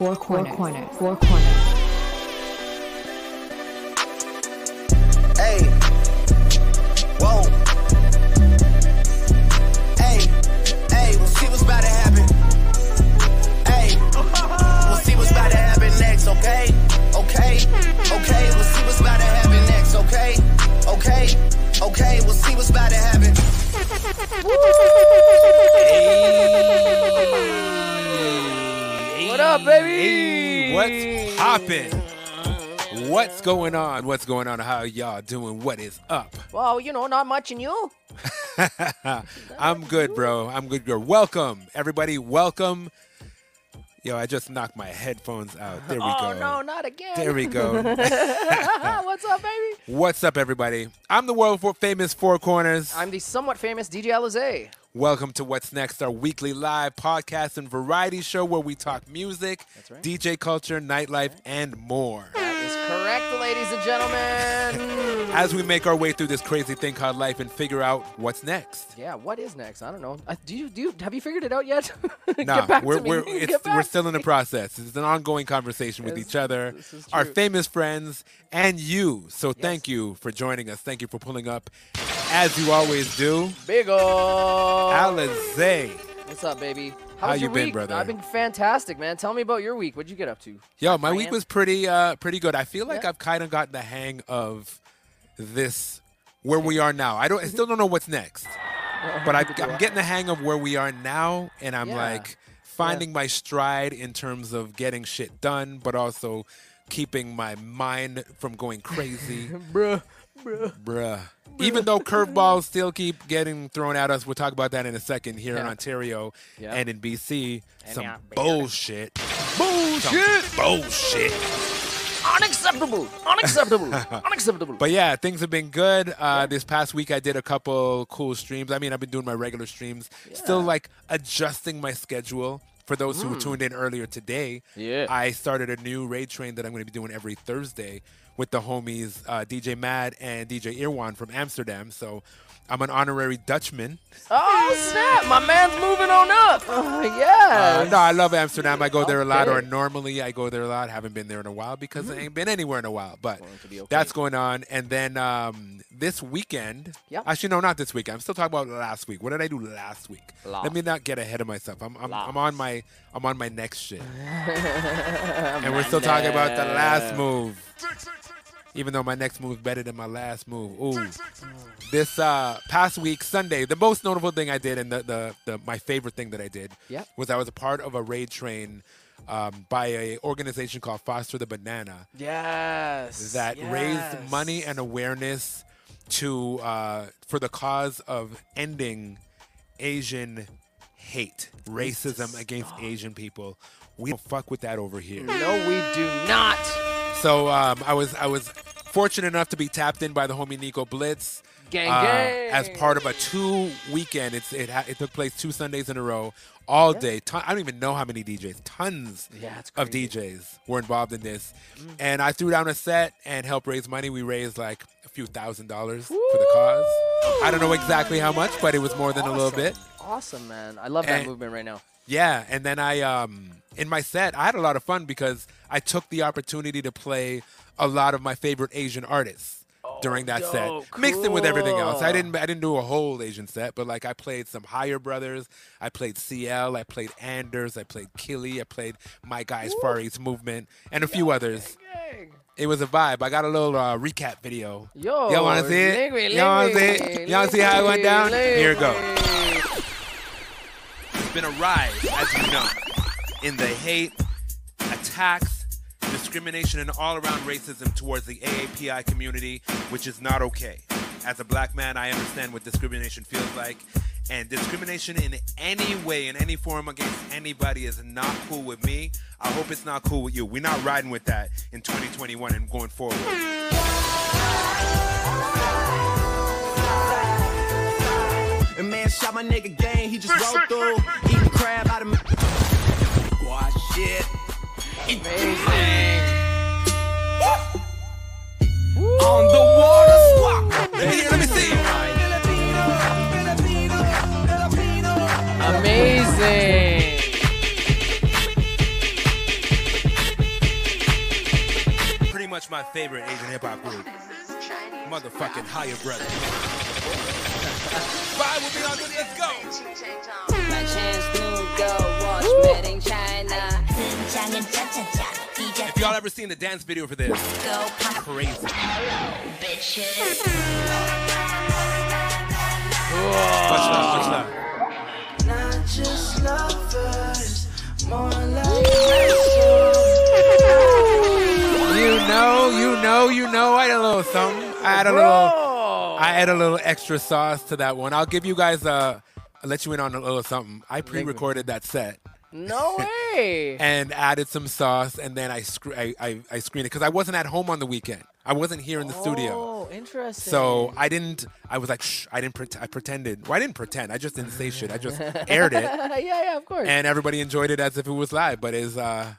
Four corner, corner, four corner. Hey. Whoa. Hey. Hey, we'll see what's about to happen. Hey. We'll see what's about to happen next, okay? Okay. Okay, we'll see what's about to happen next, okay? Okay. Okay, we'll see what's about to happen. What up, baby? Hey, what's poppin'? What's going on? What's going on? How y'all doing? What is up? Well, you know, not much in you. I'm good, bro. I'm good, girl. Welcome, everybody. Welcome. Yo, I just knocked my headphones out. There we oh go. no, not again. There we go. What's up, baby? What's up, everybody? I'm the world famous Four Corners. I'm the somewhat famous DJ Alizé. Welcome to What's Next, our weekly live podcast and variety show where we talk music, right. DJ culture, nightlife, and more. That is correct, ladies and gentlemen. As we make our way through this crazy thing called life and figure out what's next. yeah, what is next? I don't know. Uh, do you do? You, have you figured it out yet? Get Nah, we're we're we're still in the process. It's an ongoing conversation with Yes, each other, our famous friends, and you. So thank you for joining us. Thank you for pulling up, as you always do. Big ol'. Alizé. What's up, baby? How How you your been, week? brother? I've been fantastic, man. Tell me about your week. What'd you get up to? Yo, my week was pretty uh pretty good. I feel like Yeah. I've kind of gotten the hang of this where we are now. I don't I still don't know what's next. But I, I'm getting the hang of where we are now, and I'm Yeah. like finding my stride in terms of getting shit done, but also keeping my mind from going crazy. Bruh, bruh. Bruh. Even though curveballs still keep getting thrown at us, we'll talk about that in a second here in Ontario Yeah. and in BC. And Some yeah, bullshit. Bullshit. Some bullshit. Unacceptable. Unacceptable. Unacceptable. But yeah, things have been good. Uh, This past week, I did a couple cool streams. I mean, I've been doing my regular streams, still like adjusting my schedule. For those who tuned in earlier today, Yeah. I started a new raid train that I'm going to be doing every Thursday with the homies uh, DJ Mad and DJ Irwan from Amsterdam. So I'm an honorary Dutchman. Oh snap! My man's moving on up. Oh yeah. Uh, no, I love Amsterdam. I go there a lot, or normally I go there a lot. Haven't been there in a while because I ain't been anywhere in a while. But be okay. that's going on. And then um, this weekend, Yeah. actually, no, not this week. I'm still talking about last week. What did I do last week? Last. Let me not get ahead of myself. I'm, I'm, I'm on my I'm on my next shit, and we're still talking about the last move. Even though my next move is better than my last move. Ooh. This uh, past week, Sunday, the most notable thing I did and the, the, the my favorite thing that I did Yep. was I was a part of a raid train um, by a organization called Foster the Banana Yes. that yes. raised money and awareness to uh, for the cause of ending Asian hate, racism against Asian people. We don't fuck with that over here. No, we do not. So um, I was I was fortunate enough to be tapped in by the homie Nico Blitz. Gang, uh, gang. as part of a two weekend. It's it it took place two Sundays in a row, all day. Ton- I don't even know how many DJs. Tons Yeah, of. DJs were involved in this, and I threw down a set and helped raise money. We raised like a few thousand dollars for the cause. I don't know exactly how much, but it was more than a little bit. Awesome, man. I love that And- movement right now. Yeah, and then I um in my set I had a lot of fun because I took the opportunity to play a lot of my favorite Asian artists during that dope. set, mixed in with everything else. I didn't I didn't do a whole Asian set, but like I played some Higher Brothers, I played CL, I played Anders, I played Killy, I played My Guys Far East Movement, and a few others. It was a vibe. I got a little uh, recap video. Yo, Y'all want to see it? Y'all want to see it? Y'all see how it went down? Here it goes. It's been a ride, as you know, in the hate, attacks, discrimination, and all around racism towards the AAPI community, which is not okay. As a black man, I understand what discrimination feels like. And discrimination in any way, in any form against anybody is not cool with me. I hope it's not cool with you. We're not riding with that in 2021 and going forward. A man shot my nigga gang, he just rolled through. Eating crab out of me shit. Amazing. On the water swap. Let me see. Amazing. Pretty much my favorite Asian hip hop group. Motherfucking higher brother. On let's go. My chance in China. If y'all ever seen the dance video for this, crazy. Hello, bitches. You know, you know, you know, I had a little something. I had a little. I add a little extra sauce to that one. I'll give you guys a. I'll let you in on a little something. I pre-recorded that set No way. and added some sauce, and then I scr- I, I, I screened it because I wasn't at home on the weekend. I wasn't here in the studio, Oh, interesting. so I didn't. I was like, Shh, I didn't. Pret- I pretended. Well, I didn't pretend. I just didn't say shit. I just aired it, yeah, yeah, of course. and everybody enjoyed it as if it was live. But it's uh,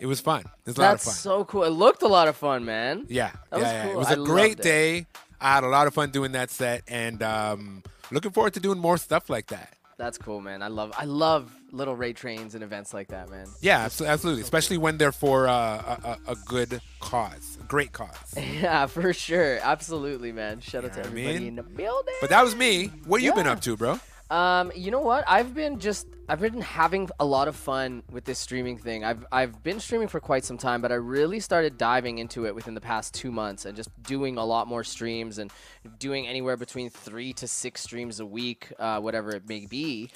it was fun. It was a lot of That's so cool. It looked a lot of fun, man. Yeah, That yeah, was yeah. cool. It was I a great day. it. I had a lot of fun doing that set, and um, looking forward to doing more stuff like that. That's cool, man. I love I love little raid trains and events like that, man. Yeah, abso- absolutely. Especially when they're for uh, a, a, good cause, a great cause. Yeah, for sure. Absolutely, man. Shout out Yeah, to I everybody mean- in the building. But that was me. What you been up to, bro? Um, you know what? I've been just I've been having a lot of fun with this streaming thing. I've I've been streaming for quite some time, but I really started diving into it within the past two months and just doing a lot more streams and doing anywhere between three to six streams a week, uh, whatever it may be.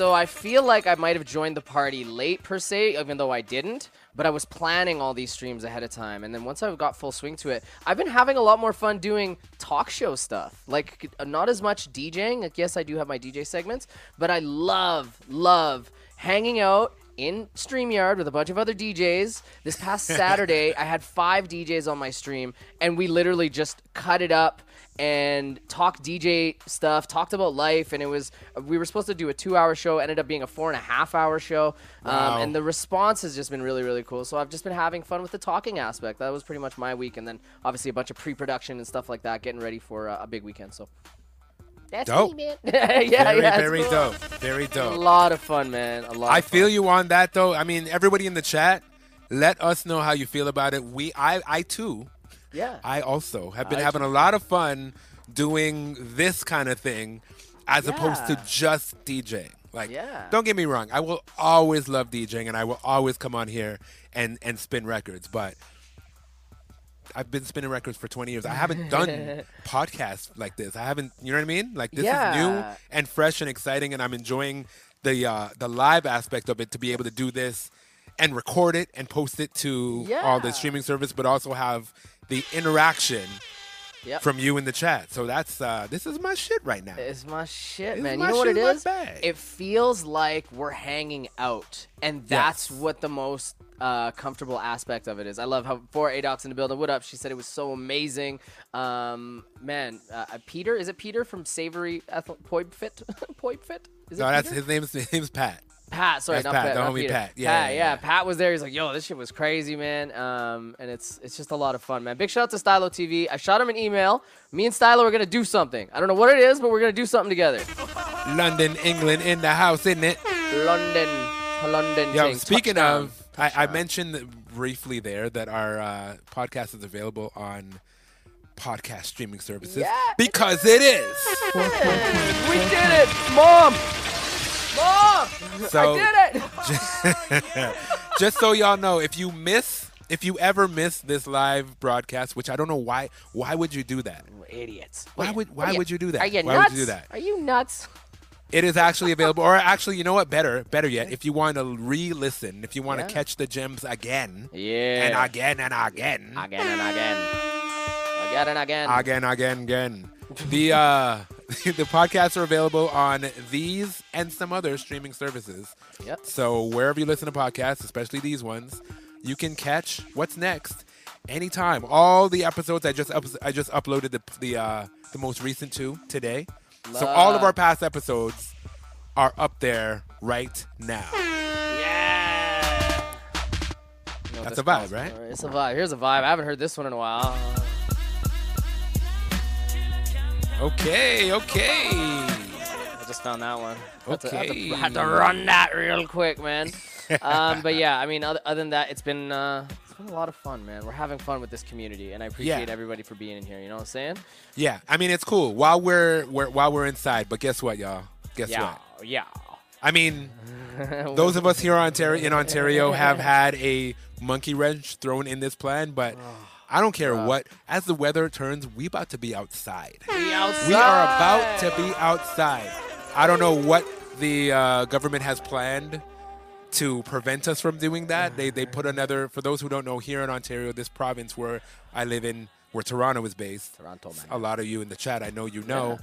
So I feel like I might have joined the party late per se, even though I didn't. But I was planning all these streams ahead of time, and then once I got full swing to it, I've been having a lot more fun doing talk show stuff. Like not as much DJing. Like yes, I do have my DJ segments, but I love love hanging out in StreamYard with a bunch of other DJs. This past Saturday, I had five DJs on my stream, and we literally just cut it up and talked DJ stuff, talked about life, and it was we were supposed to do a two-hour show, ended up being a four and a half-hour show, Wow. um, and the response has just been really, really cool. So I've just been having fun with the talking aspect. That was pretty much my week, and then obviously a bunch of pre-production and stuff like that, getting ready for uh, a big weekend. So that's Dope. me, man. yeah, very, yeah, very cool. dope. Very dope. A lot of fun, man. A lot. I of feel fun. you on that though. I mean, everybody in the chat, let us know how you feel about it. We, I, I too, Yeah. I also have been I having too. a lot of fun doing this kind of thing as opposed to just DJing. Like, Yeah. don't get me wrong, I will always love DJing and I will always come on here and, and spin records, but I've been spinning records for 20 years. I haven't done podcasts like this. I haven't, you know what I mean? Like this is new and fresh and exciting and I'm enjoying the uh, the live aspect of it to be able to do this and record it and post it to all the streaming service but also have the interaction Yep. from you in the chat. So that's uh this is my shit right now. It's my shit, It's man. my you know what it my. It feels like we're hanging out, and that's Yes. what the most uh, comfortable aspect of it is. I love how for Adox in the building. What up? She said it was so amazing. Um, man, uh, uh, Peter is it Peter from Savory Eth- Poipfit? Poipfit? Is it no, that's Peter? his name's his name's Pat. Pat, sorry, That's not Pat, Pat, the not homie Peter. Pat. Yeah, yeah, yeah. Pat was there. He's like, "Yo, this shit was crazy, man." Um, and it's it's just a lot of fun, man. Big shout out to Stylo TV. I shot him an email. Me and Stylo are gonna do something. I don't know what it is, but we're gonna do something together. London, England in the house, isn't it? London, London. Yo, ting. speaking Touchdown. of, I, I mentioned briefly there that our uh, podcast is available on podcast streaming services Yeah. because it is. we did it, mom. Mom, So I did it. just so y'all know, if you miss, if you ever miss this live broadcast, which I don't know why, why would you do that? Idiots. Why Wait, would- why are would you do that? Are you Why would nuts? you do that? Are you nuts? It is actually available, or actually, you know what? Better, better yet, if you want to re-listen, if you want to Yeah. catch the gems again Yeah. and again and again, again and again. Again and again. again, again, again. The uh, the podcasts are available on these and some other streaming services. Yep. So wherever you listen to podcasts, especially these ones, you can catch what's next anytime. All the episodes I just up, I just uploaded the the uh, the most recent two today. Love. So all of our past episodes are up there right now. Yeah. That's a vibe, right? It's a vibe. Here's a vibe. I haven't heard this one in a while. Okay, okay. I just found that one. Had to, had to- Okay. had to run that real quick, man. um, but yeah, I mean, other, other than that, it's been uh, it's been a lot of fun, man. We're having fun with this community, and I appreciate Yeah. everybody for being in here. You know what I'm saying? Yeah, I mean it's cool while we're, we're while we're inside. But guess what, y'all? Guess yeah, what? yeah. I mean, those of us here in Ontario, in Ontario have had a monkey wrench thrown in this plan, but I don't care what. As the weather turns, we about to be outside. We outside. We are about to be outside. I don't know what the uh, government has planned to prevent us from doing that. They they put another. For those who don't know, here in Ontario, this province where I live in, where Toronto is based. Toronto, man. A lot of you in the chat, I know you know.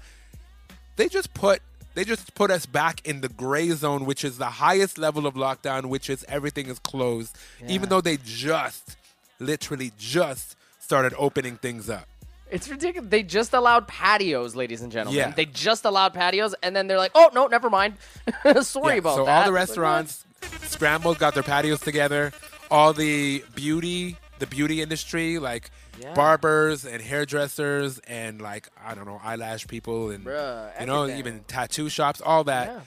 They just put they just put us back in the gray zone, which is the highest level of lockdown, which is everything is closed, even though they just, literally just started opening things up. It's ridiculous. They just allowed patios, ladies and gentlemen. Yeah. They just allowed patios, and then they're like, "Oh no, never mind. Sorry Yeah, about so that." So all the restaurants scrambled, got their patios together. All the beauty, the beauty industry, like Yeah. barbers and hairdressers and like I don't know eyelash people and Bruh, you know even tattoo shops, all that. Yeah.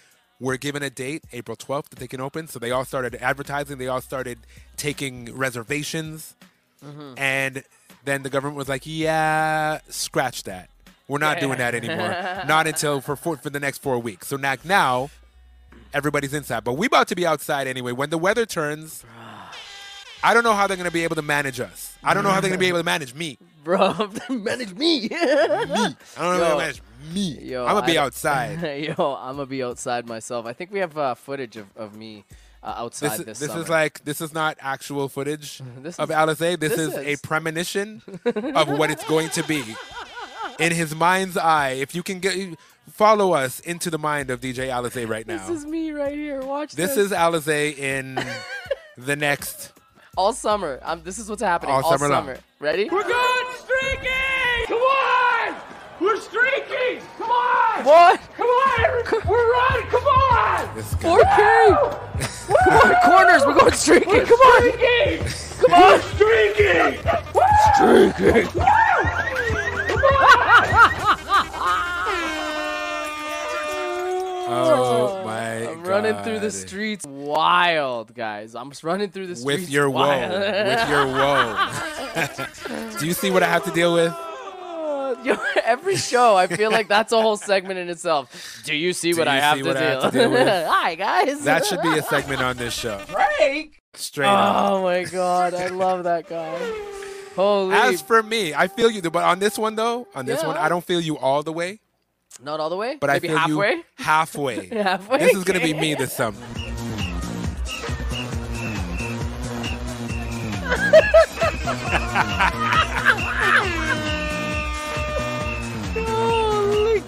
Were given a date, April 12th, that they can open. So they all started advertising. They all started taking reservations. Mm-hmm. And then the government was like, yeah, scratch that. We're not doing that anymore. not until for, four, for the next four weeks. So now, now everybody's inside. But we about to be outside anyway. When the weather turns, I don't know how they're going to be able to manage us. I don't know how they're going to be able to manage me. bro, manage me. me. I don't know how they're gonna manage me. Yo, I'm going to be I- outside. Yo, I'm gonna be outside myself. I think we have uh, footage of, of me uh, outside this, this, this is like this is not actual footage this of is, Alizé. This, this is, is, a premonition of what it's going to be in his mind's eye. If you can get follow us into the mind of DJ Alizé right now. This is me right here. Watch this. This is Alizé in the next all summer. Um, this is what's happening all, all summer, long. Ready? We're going streaking. Come on, we're streaking. Come on. What? Come on, we're on! Come on. 4K. Come on, corners. We're going streaking. We're Come on. Streaking. Come on. Streaking. Streaking. Come on. oh, oh my I'm God. running through the streets wild, guys. I'm just running through the streets with your wild. woe. With your woe. Do you see what I have to deal with? Yo, every show, I feel like that's a whole segment in itself. Do you see Do what I you have see to what I deal? have to deal with? Hi, guys. That should be a segment on this show. Break! Straight up. Oh my god, I love that guy. Holy. As for me, I feel you, but on this one though, on this one, I don't feel you all the way, Not all the way, but maybe I feel halfway. you halfway. Halfway? This is gonna be me this summer.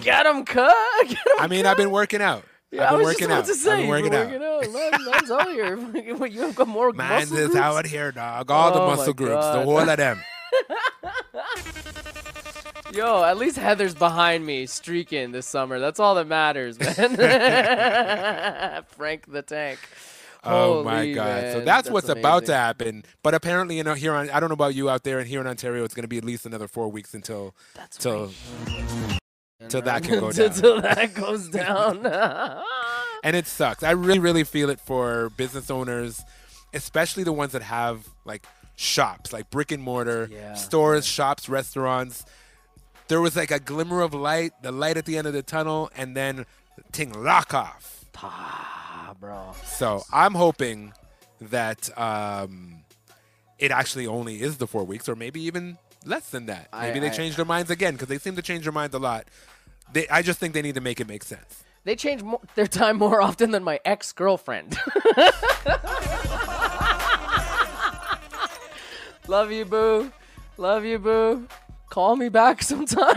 Get him, cut. I mean, I've been working out. Yeah, I've I was working just about out. to say, I've been you've working been out. working out. Man, man's all here. you have got more Man's muscle is groups? out here, dog. All the Oh my muscle groups, the God. whole of them. Yo, at least Heather's behind me, streaking this summer. That's all that matters, man. Frank the Tank. Oh my Holy God! So man, that's, what's about to amazing. happen. But apparently, you know, here on I don't know about you out there, and here in Ontario, it's going to be at least another four weeks until That's till right. Till that can go down. Until that goes down. and it sucks. I really, really feel it for business owners, especially the ones that have like shops, like brick and mortar Yeah. stores, shops, restaurants. There was like a glimmer of light, the light at the end of the tunnel, and then ting lock off. ah, bro. So I'm hoping that um, it actually only is the four weeks, or maybe even less than that. I- Maybe they I- change their minds again because they seem to change their minds a lot. They, I just think they need to make it make sense. They change mo- their time more often than my ex girlfriend. Love you, boo. Love you, boo. Call me back sometime.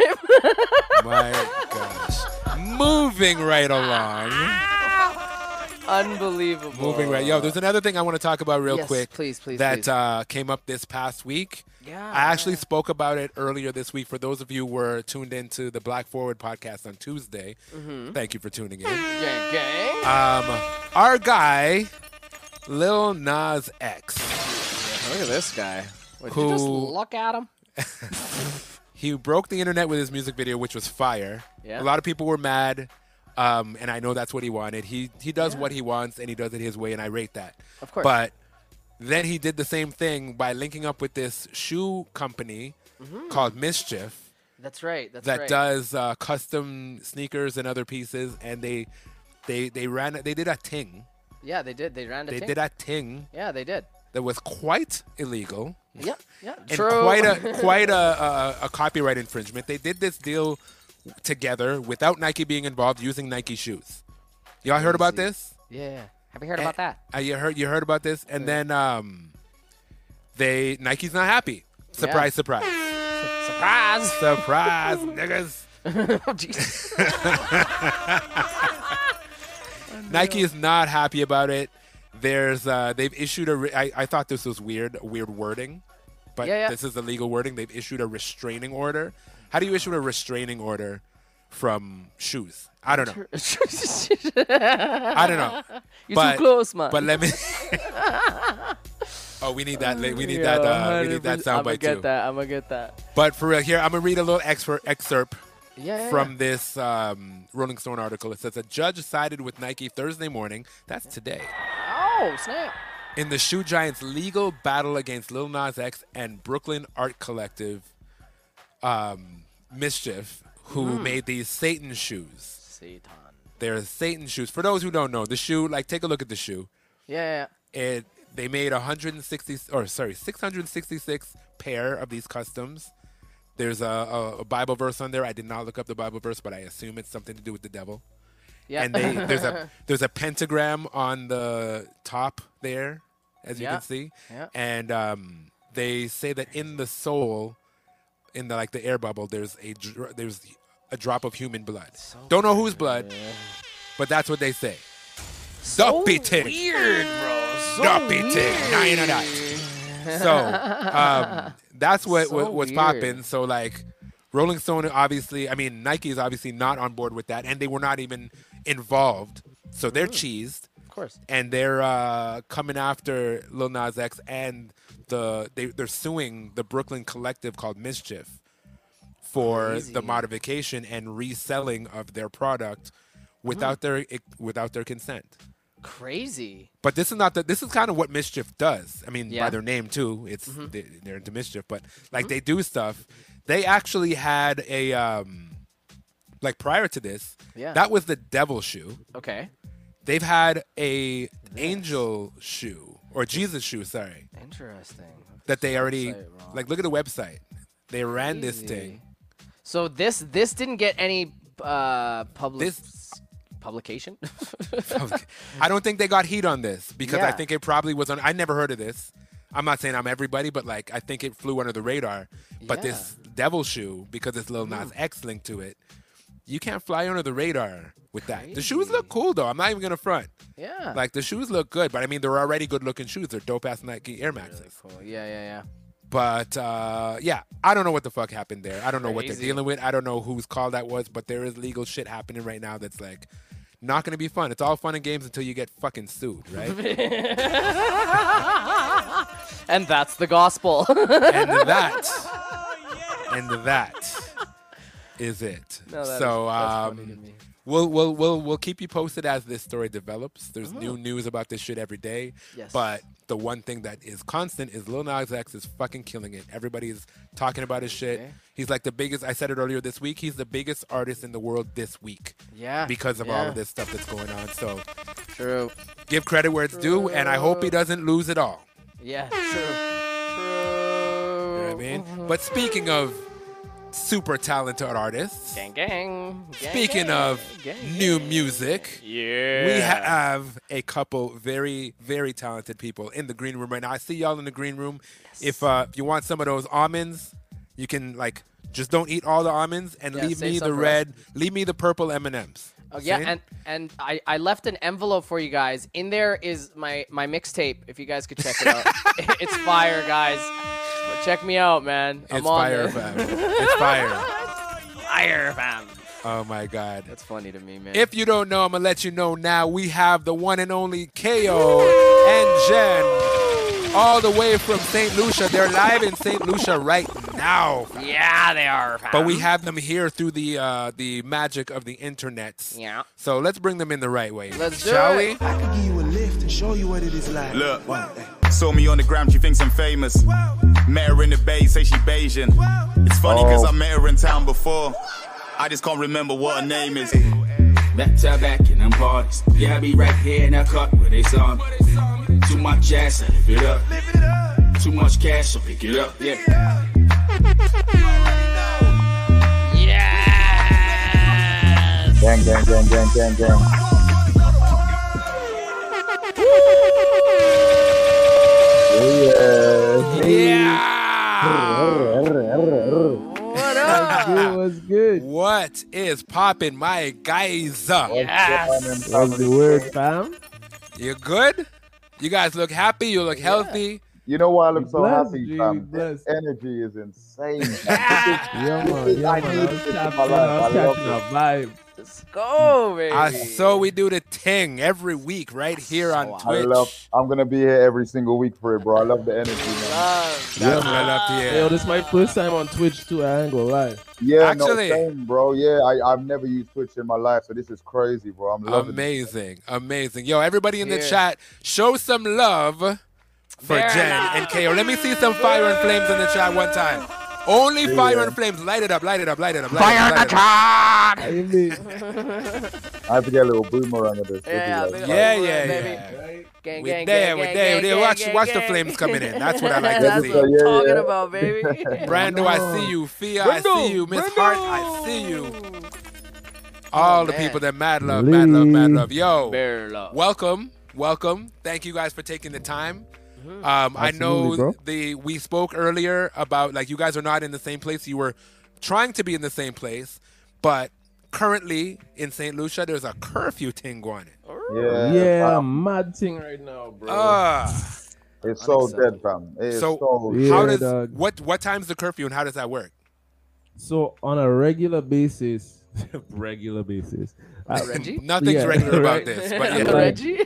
My gosh. Moving right along. Unbelievable. Moving right. Yo, there's another thing I want to talk about real Yes, quick. please, please, That please. Uh, came up this past week. Yeah. I actually spoke about it earlier this week. For those of you who were tuned into the Black Forward podcast on Tuesday, Mm-hmm. thank you for tuning in. Gang, gang. Um, our guy, Lil Nas X, Look at this guy. Would you just Who- look at him? he broke the internet with his music video, which was fire. Yeah. A lot of people were mad. Um, and I know that's what he wanted. He he does what he wants and he does it his way, and I rate that. Of course. But then he did the same thing by linking up with this shoe company called Mischief That's right. That's that right. does uh, custom sneakers and other pieces, and they they they ran they did a thing. Yeah, they did. They ran a They thing. did a thing Yeah, they did. that was quite illegal Yeah, yeah. and True. quite a quite a, a, a copyright infringement. They did this deal together without Nike being involved, using Nike shoes. Y'all heard about this? yeah, yeah. Have you heard about that? Uh, you heard you heard about this, and then um, they Nike's not happy. Surprise, surprise, Surprise! surprise, niggas. oh, jeez. Nike is not happy about it. There's uh, they've issued a. Re- I, I thought this was weird, weird wording, but Yeah, yeah. this is the legal wording. They've issued a restraining order. How do you issue a restraining order from shoes? I don't know. I don't know. You're But- too close, man. But let me. oh, we need that. We need that. Uh, we need that soundbite too. I'm gonna get too. that. I'm gonna get that. But for real, here I'm gonna read a little excer- excerpt Yeah, yeah, from this um, Rolling Stone article. It says a judge sided with Nike Thursday morning. That's today. Oh snap! in the shoe giant's legal battle against Lil Nas X and Brooklyn art collective um, Mischief, who made these Satan shoes. Satan. They're Satan shoes. For those who don't know, the shoe, like, take a look at the shoe. Yeah, yeah. It they made 160 or sorry 666 pair of these customs. There's a, a, a Bible verse on there. I did not look up the Bible verse, but I assume it's something to do with the devil. Yeah. and they there's a there's a pentagram on the top there, as you Yeah. can see. Yeah. And um, they say that in the soul, in the like the air bubble, there's a dr- there's a drop of human blood. Don't know whose blood, but that's what they say. so weird, bro. So Duppy ting. weird. Now you know that. So um, that's what, So what was weird. popping. So like Rolling Stone, obviously, I mean Nike is obviously not on board with that, and they were not even involved. So they're cheesed, Of course. and they're uh, coming after Lil Nas X, and the they they're suing the Brooklyn collective called Mischief for Crazy. the modification and reselling of their product without their without their consent. Crazy. But this is not the. This is kind of what mischief does. I mean, Yeah. Mm-hmm. by their name too. It's they, they're into mischief, but like they do stuff. They actually had a um, like prior to this. Yeah. That was the devil shoe. Okay. They've had a angel shoe or Jesus shoe. Sorry, Interesting. that they already like. Look at the website. They ran this thing. So this this didn't get any uh public This- publication. I don't think they got heat on this because I think it probably was on. I never heard of this. I'm not saying I'm everybody, but like I think it flew under the radar. But this devil shoe, because it's Lil Nas X linked to it, you can't fly under the radar with that. The shoes look cool though. I'm not even gonna front. yeah. Like the shoes look good, but I mean they're already good looking shoes. They're dope ass Nike Air Maxes. cool. Yeah, yeah, yeah. But uh, yeah, I don't know what the fuck happened there. I don't know what they're dealing with. I don't know whose call that was, but there is legal shit happening right now that's like not gonna be fun. It's all fun and games until you get fucking sued, right? And that's the gospel. and that and that is it. No, so is- that's funny to um, we'll we'll we'll we'll keep you posted as this story develops. There's new news about this shit every day. Yes. But the one thing that is constant is Lil Nas X is fucking killing it. Everybody is talking about his shit. Okay. He's like the biggest. I said it earlier this week. He's the biggest artist in the world this week yeah. because of all of this stuff that's going on. So True. give credit where it's due, and I hope he doesn't lose it all. Yeah. True. True. You know what I mean? But speaking of super talented artists, Gang, gang. gang speaking gang, of gang, new music, Yeah. we have a couple very, very talented people in the green room right now. I see y'all in the green room. If uh, if you want some of those almonds, you can like just don't eat all the almonds and Yeah, leave me the red, leave me the purple M and M's. Oh yeah, and and I, I left an envelope for you guys. In there is my my mixtape. If you guys could check it out, it's fire, guys. Check me out, man. I'm it's on fire, there. fam. It's fire. fire, fam. Oh my god. That's funny to me, man. If you don't know, I'm gonna let you know now. We have the one and only KO and Jen all the way from St. Lucia. They're live in St. Lucia right now. Yeah, they are. fam. But we have them here through the uh, the magic of the internet. Yeah. So let's bring them in the right way. Let's do Shall it. we? I can give you a lift and show you what it is like. Look, saw me on the gram, she thinks I'm famous. Met her in the bay, say she Bayesian. It's funny cause oh. I met her in town before. I just can't remember what her name is. Back to back in them parties. Yeah, I be right here in that cut where they saw me. Too much ass, I live it up. Too much cash, I pick it up. Yeah. Yes. Gang, gang, gang, gang, gang, gang. Yeah. Yeah. What up? Good, what's good? What is poppin', my guys? Yes. What's the word, fam? You good? You guys look happy. You look healthy. You know why I look so Bless, happy, G, fam? This energy is insane. Yeah, man. Yeah, I man. need I was tapping my in. life. I was love catching a vibe. Let's go, baby. Uh, so we do the thing every week right here on So I Twitch. love. I'm gonna be here every single week for it, bro. I love the energy, man. Love. That's what I love to Yo, this is my first time on Twitch too. I ain't gonna lie. Yeah, Actually- no, same, bro. Yeah, I, I've never used Twitch in my life, so this is crazy, bro. I'm loving it. Amazing, amazing. Yo, everybody in the chat, show some love for Very Jen and KO. Let me see some fire and flames in the chat one time. Only fire and flames. Light it up, light it up, light it up. Light Fire it up, the light it up. I mean, have to get a little boomerang of this. Yeah, It'd like- Yeah, up, yeah, baby. yeah. Gang, We gang, there, gang, we gang, there, gang, we there. gang, Watch- gang, watch the flames coming in. That's what I like to That's what I'm Yeah, talking yeah. about, baby. Brando, I see you. Fia, I see you. Miss Hart, I see you. All the man. people that mad love, mad love, mad love. Yo, Bear love. welcome, welcome. Thank you guys for taking the time. Um, I know bro. the we spoke earlier about like you guys are not in the same place. You were trying to be in the same place, but currently in St. Lucia, there's a curfew thing going. on. Yeah, yeah, fam. mad thing right now, bro. Ah, It's so dead, fam. It is So- so, Yeah, how does dog. what what time's the curfew and how does that work? So on a regular basis, regular basis, uh, Reggie? Nothing's Yeah, regular about this, but Yeah. yeah. Reggie?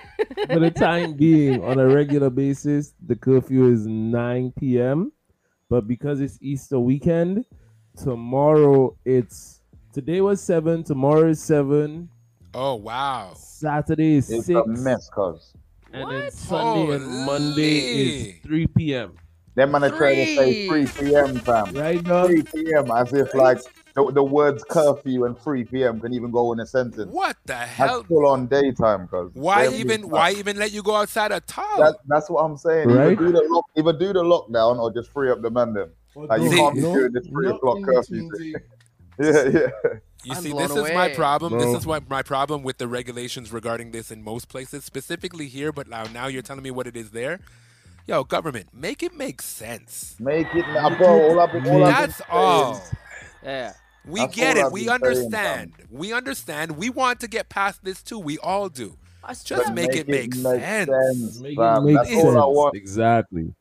for the time being, on a regular basis, the curfew is 9 p.m. But because it's Easter weekend, tomorrow it's today was seven, tomorrow is seven. Oh wow. Saturday is it's six, a mess, cuz. and then Sunday and Monday is 3 p.m. Them man are trying to try to say Three. p.m., fam. Right, dog? 3 p.m. as if like the, the words curfew and 3 p.m. can even go in a sentence. What the hell? That's full on daytime, cuz. Why even is- why even let you go outside at all? That, that's what I'm saying. Right? Either, do the lock, either do the lockdown or just free up the man them. Like, you See- can't be No, doing this 3 not o'clock in curfew. thing. Yeah, yeah. You I'm see, blown this is my problem. Bro. This is what my problem with the regulations regarding this in most places, specifically here. But now, now you're telling me what it is there. Yo, government, make it make sense. Make it bro. All I've been, all I've been That's all. Yeah. We That's get it. We been saying, understand. We understand. We want to get past this too. We all do. Just But make, it make sense. Make it make That's sense. all I want. Exactly.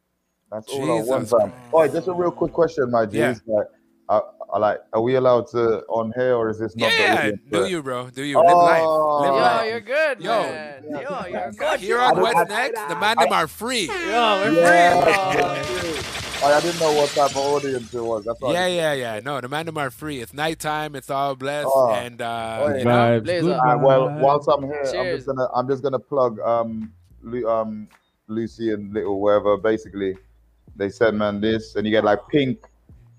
That's all I want, Jesus fam. Oh, just a real quick question, my G. Yeah. Like, I, I like, are we allowed to on here or is this not? Yeah, the do you, bro? Do you live oh, life? Live Oh. Yo, life. you're good, Yo. man. Yo, you're good. Here I on don't- What's I- Next, the man them are free. Yo, we're Yeah. Oh, free. Oh, I didn't know what type of audience it was. That's why. Yeah, yeah, yeah. No, the man them are free. It's nighttime. It's all blessed, Oh. and uh, Oh, yeah. you know, Vibes. Blaze Good up. Alright, well, vibes. whilst I'm here, I'm just gonna I'm just gonna plug um um Lucy and Little wherever. Basically, they send man this, and you get like pink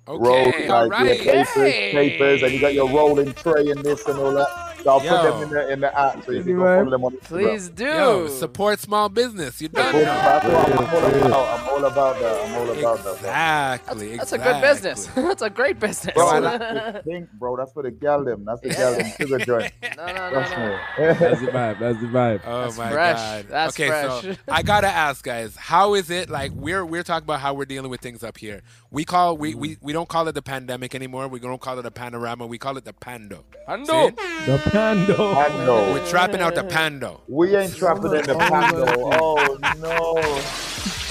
roll, okay, all like right. yeah, papers, papers, and you got your rolling tray and this and all that. So I'll Yo. put them in the in the app so you can go follow them on Instagram. Please do. Yo, support small business. You done Support- know. I'm, I'm all about. I'm all about that. I'm all about that. Exactly. That's a good business. That's a great business. Bro, that's the pink, bro. That's for the gal them. That's the gal them sugar joint. no, no, Trust no. That's the vibe. That's the vibe. Oh That's my fresh. god. That's okay, so. I gotta ask, guys, how is it like? We're we're talking about how we're dealing with things up here. We call we we, we don't call it the pandemic anymore. We don't call it a panorama. We call it the pando. Pando. The pando. Pando. We're trapping out the pando. We ain't trapping in the pando. Oh no.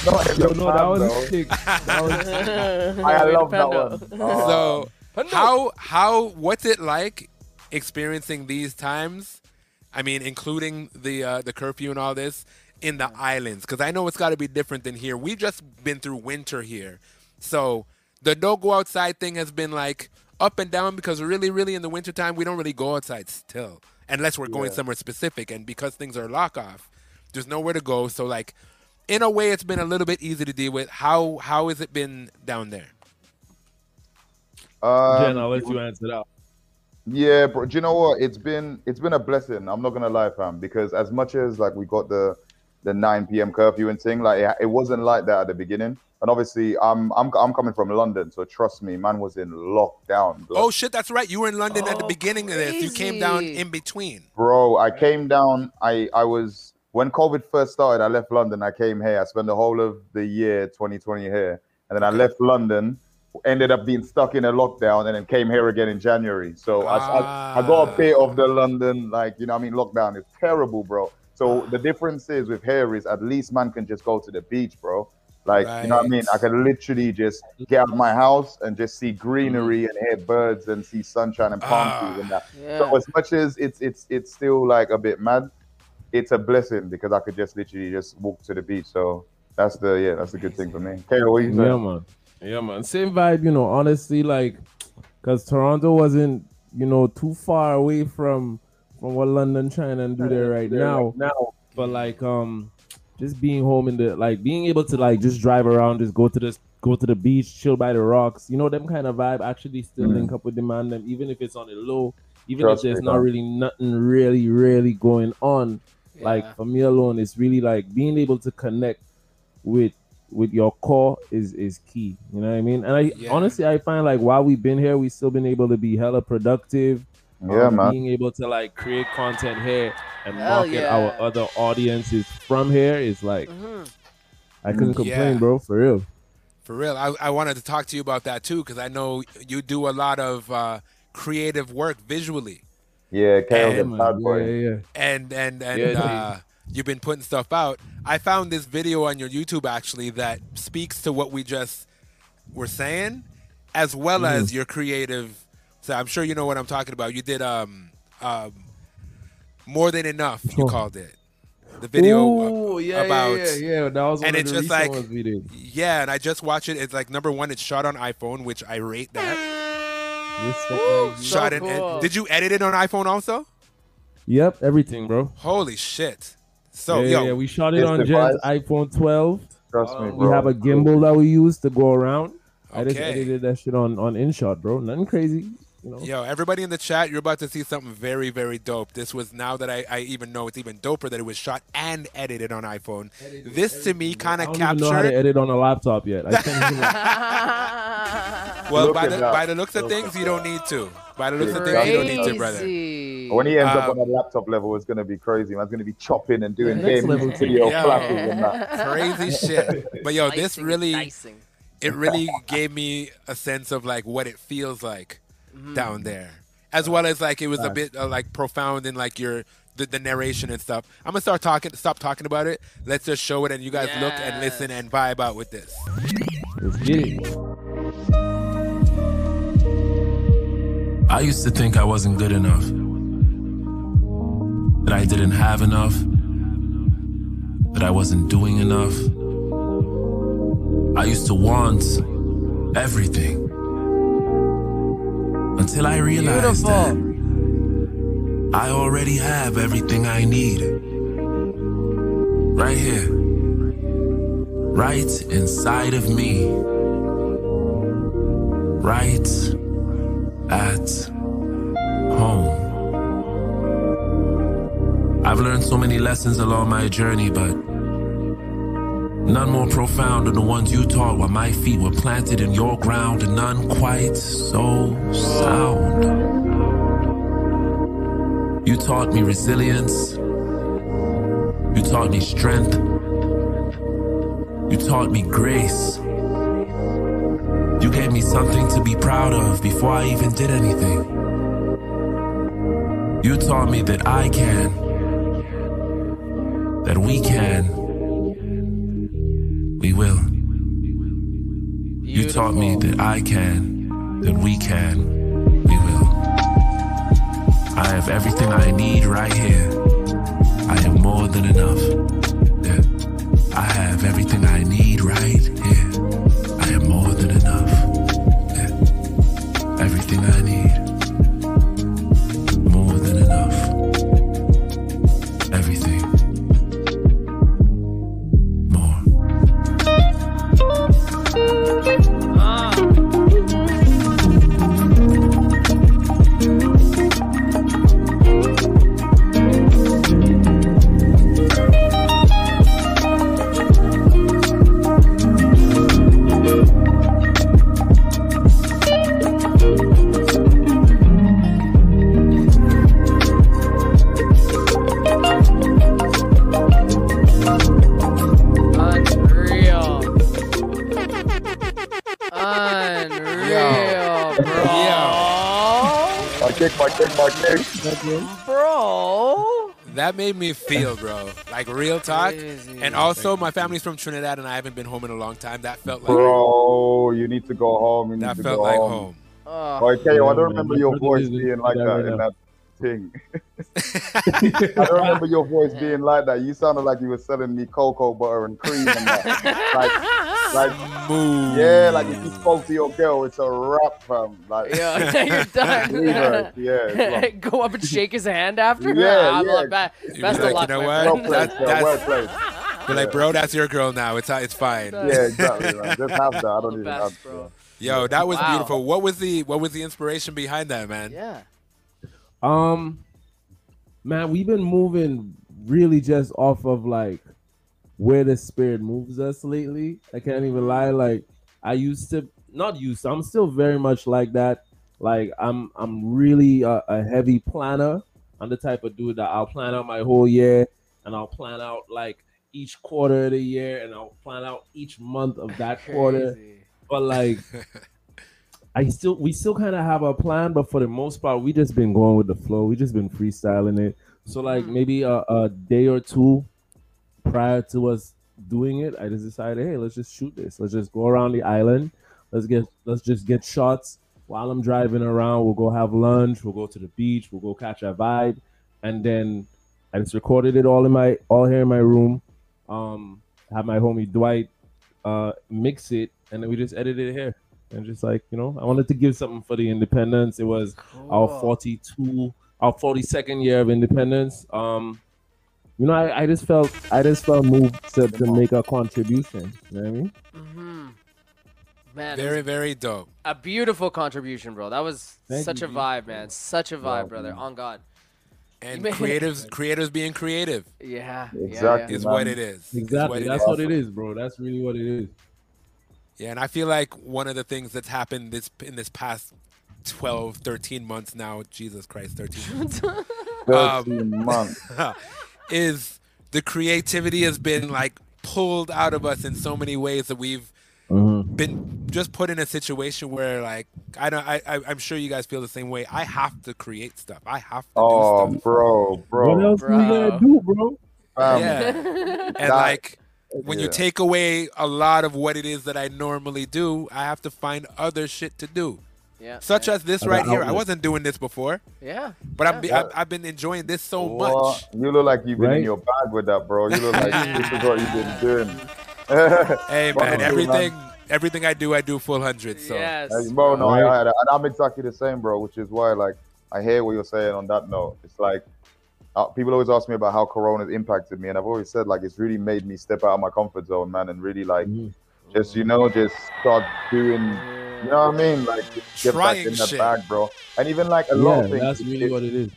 Not in Yo, the no, that was sick. That was I With love that one. Oh. So Pando. how how what's it like experiencing these times? I mean, including the uh, the curfew and all this. in the islands? Because I know it's got to be different than here. We've just been through winter here, so the don't go outside thing has been like up and down because really, really in the wintertime we don't really go outside still unless we're going Yeah. somewhere specific, and because things are lock off, there's nowhere to go. So like, in a way, it's been a little bit easy to deal with. How how has it been down there? Um, Jen, I'll let you answer that. Yeah, bro. Do you know what? It's been it's been a blessing. I'm not gonna lie, fam. Because as much as like we got the the 9 p.m. curfew and thing, like it, it wasn't like that at the beginning. And obviously, I'm I'm I'm coming from London, so trust me, man was in lockdown. blood. Oh shit, that's right. You were in London at the Oh, beginning of this. You came down in between. Bro, I came down. I I was when COVID first started. I left London. I came here. I spent the whole of the year 2020 here, and then I left London. Ended up being stuck in a lockdown, and then came here again in January. So I, I I got a ah. bit of the London, like you know, what I mean, lockdown is terrible, bro. So the difference is with here is at least man can just go to the beach, bro. Like you know what I mean? I can literally just get out of my house and just see greenery and hear birds and see sunshine and palm Ah. trees and that. Yeah. So as much as it's it's it's still like a bit mad, it's a blessing because I could just literally just walk to the beach. So that's the yeah, that's a good thing for me. Kayla, what you Yeah, man. Yeah, man. Same vibe, you know. Honestly, like, cause Toronto wasn't, you know, too far away from from what London trying to do there right now. Now, but like, um, just being home in the like being able to like just drive around, just go to the go to the beach, chill by the rocks. You know, them kind of vibe. Actually, still Mm. link up with the man. Them even if it's on the low, even Trust if there's me, not man. really nothing really really going on. Yeah. Like for me alone, it's really like being able to connect with with your core is is key. You know what I mean? And I Yeah. honestly I find like while we've been here, we've still been able to be hella productive. Yeah, um, man. Being able to like create content here and Hell market yeah. our other audiences from here is like Mhm. I couldn't Mm. complain, Yeah. bro, for real. For real, I, I wanted to talk to you about that too because I know you do a lot of uh, creative work visually, Yeah, Kayla, Yeah, man. Yeah, yeah, yeah. and and and Yeah, uh, you've been putting stuff out. I found this video on your YouTube actually that speaks to what we just were saying, as well Mm-hmm. as your creative. So I'm sure you know what I'm talking about. You did um um more than enough. You Sure. called it the video Ooh, yeah, about yeah, yeah, yeah. That was and it's just like ones yeah, and I just watched it. It's like number one, it's shot on iPhone, which I rate that. Respect, like, So shot it. and- cool. Did you edit it on iPhone also? Yep, everything, bro. Holy shit! So yeah, yo, yeah, we shot it on device- Jen's iPhone 12. Trust me, bro. we have a gimbal that we use to go around. I just edited that shit on on InShot, bro. Nothing crazy, you know. Yo, everybody in the chat, you're about to see something very, very dope. This was now that I, I even know it's even doper that it was shot and edited on iPhone. this to me kind of I of don't even know how to edit on a laptop yet. I can't Well, by the by the looks of things, you don't need to. By the looks of things, you don't need to, brother. When he ends up Um, on a laptop level, it's gonna be crazy. Man's gonna be chopping and doing next game level video Yeah. classes and that. Crazy shit. But yo, this Slicing, really, dicing. it really gave me a sense of like what it feels like down there, as well as like it was a bit uh, like profound in like your the, the narration and stuff. I'm gonna start talking, stop talking about it. Let's just show it, and you guys look and listen and vibe out with this. let's get it. I used to think I wasn't good enough. That I didn't have enough. That I wasn't doing enough. I used to want everything. Until I realized that I already have everything I need. Right here. Right inside of me. Right at home. I've learned so many lessons along my journey, but none more profound than the ones you taught while my feet were planted in your ground, and none quite so sound. You taught me resilience. You taught me strength. You taught me grace. You gave me something to be proud of before I even did anything. You taught me that I can, that we can, taught me that I can, that we can, we will. I have everything I need right here. I am more than enough. Yeah. I have everything I need right here. I am more than enough. Yeah. Everything I need. My kick. Bro. That made me feel, bro. Like real talk. Crazy. And also, my family's from Trinidad, and I haven't been home in a long time. That felt like Bro, you need to go home. You need that to felt go like home. home. Oh, Okay, yo, I don't Yeah, remember man, your voice being like that that right in that thing. I don't remember your voice being like that. You sounded like you were selling me cocoa butter and cream and that. like, like, Moo. yeah, like if you spoke to your girl, it's a wrap, fam. Like, yeah, you're done. leave her. Yeah, it's. Go up and shake his hand after. Yeah, I'm yeah. like, "Ba- You'd be Best like, of luck, you know what? well friend. played, That- that's- well played. Be like, bro, that's your girl now. It's it's fine. Yeah, exactly. Man. Just have that. I don't even Best, have bro. Yo, that was Wow. beautiful. What was the what was the inspiration behind that, man? Yeah. Um, man, we've been moving really just off of like where the spirit moves us lately. I can't even lie. Like I used to, not used. to, I'm still very much like that. Like I'm, I'm really a, a heavy planner. I'm the type of dude that I'll plan out my whole year, and I'll plan out like each quarter of the year, and I'll plan out each month of that quarter. But like. I still we still kind of have a plan, but for the most part, we just been going with the flow. We just been freestyling it. So like mm-hmm. maybe a, a day or two prior to us doing it, I just decided, hey, let's just shoot this. Let's just go around the island. Let's get let's just get shots while I'm driving around. We'll go have lunch. We'll go to the beach. We'll go catch a vibe, and then I just recorded it all in my all here in my room. Um, have my homie Dwight uh mix it, and then we just edited it here. And just like you know, I wanted to give something for the independence. It was our 42, our 42nd year of independence. Um, you know, I, I just felt I just felt moved to, to make a contribution. You know what I mean? Mm-hmm. Man, Very very dope. a beautiful contribution, bro. That was Thank such you, a G. vibe, man. Such a vibe, Wow, brother. man. On God. And made- creatives creators being creative Yeah. Exactly. is man. what it is. Is Exactly. what it That's is. what it is, bro. That's really what it is. Yeah, and I feel like one of the things that's happened this in this past 12, 13 months now, Jesus Christ, 13 months, 13 months. Is the creativity has been like pulled out of us in so many ways that we've Mhm. been just put in a situation where like I don't I, I I'm sure you guys feel the same way. I have to create stuff. I have to Oh, do stuff. bro, What bro. else we gonna do, bro? Fam, Yeah. And That- like when you take away a lot of what it is that I normally do, I have to find other shit to do. Yeah. Such yeah. as this right here. I wasn't doing this before, Yeah. but I'm, Yeah. I've, I've been enjoying this so What? much. You look like you've been in your bag with that, bro. You look like this is what you've been doing. Hey man, you, everything everything I do, I do full hundred. So Yes. Like, bro, no, Right. I, I, and I'm exactly the same, bro. Which is why, like, I hear what you're saying on that note. It's like uh, people always ask me about how Corona's impacted me, and I've always said like it's really made me step out of my comfort zone, man, and really like Mhm. Just you know just start doing. You know what I mean? Like get Trying back in the shit. bag, bro. And even like a lot of things. that's really it- what it is.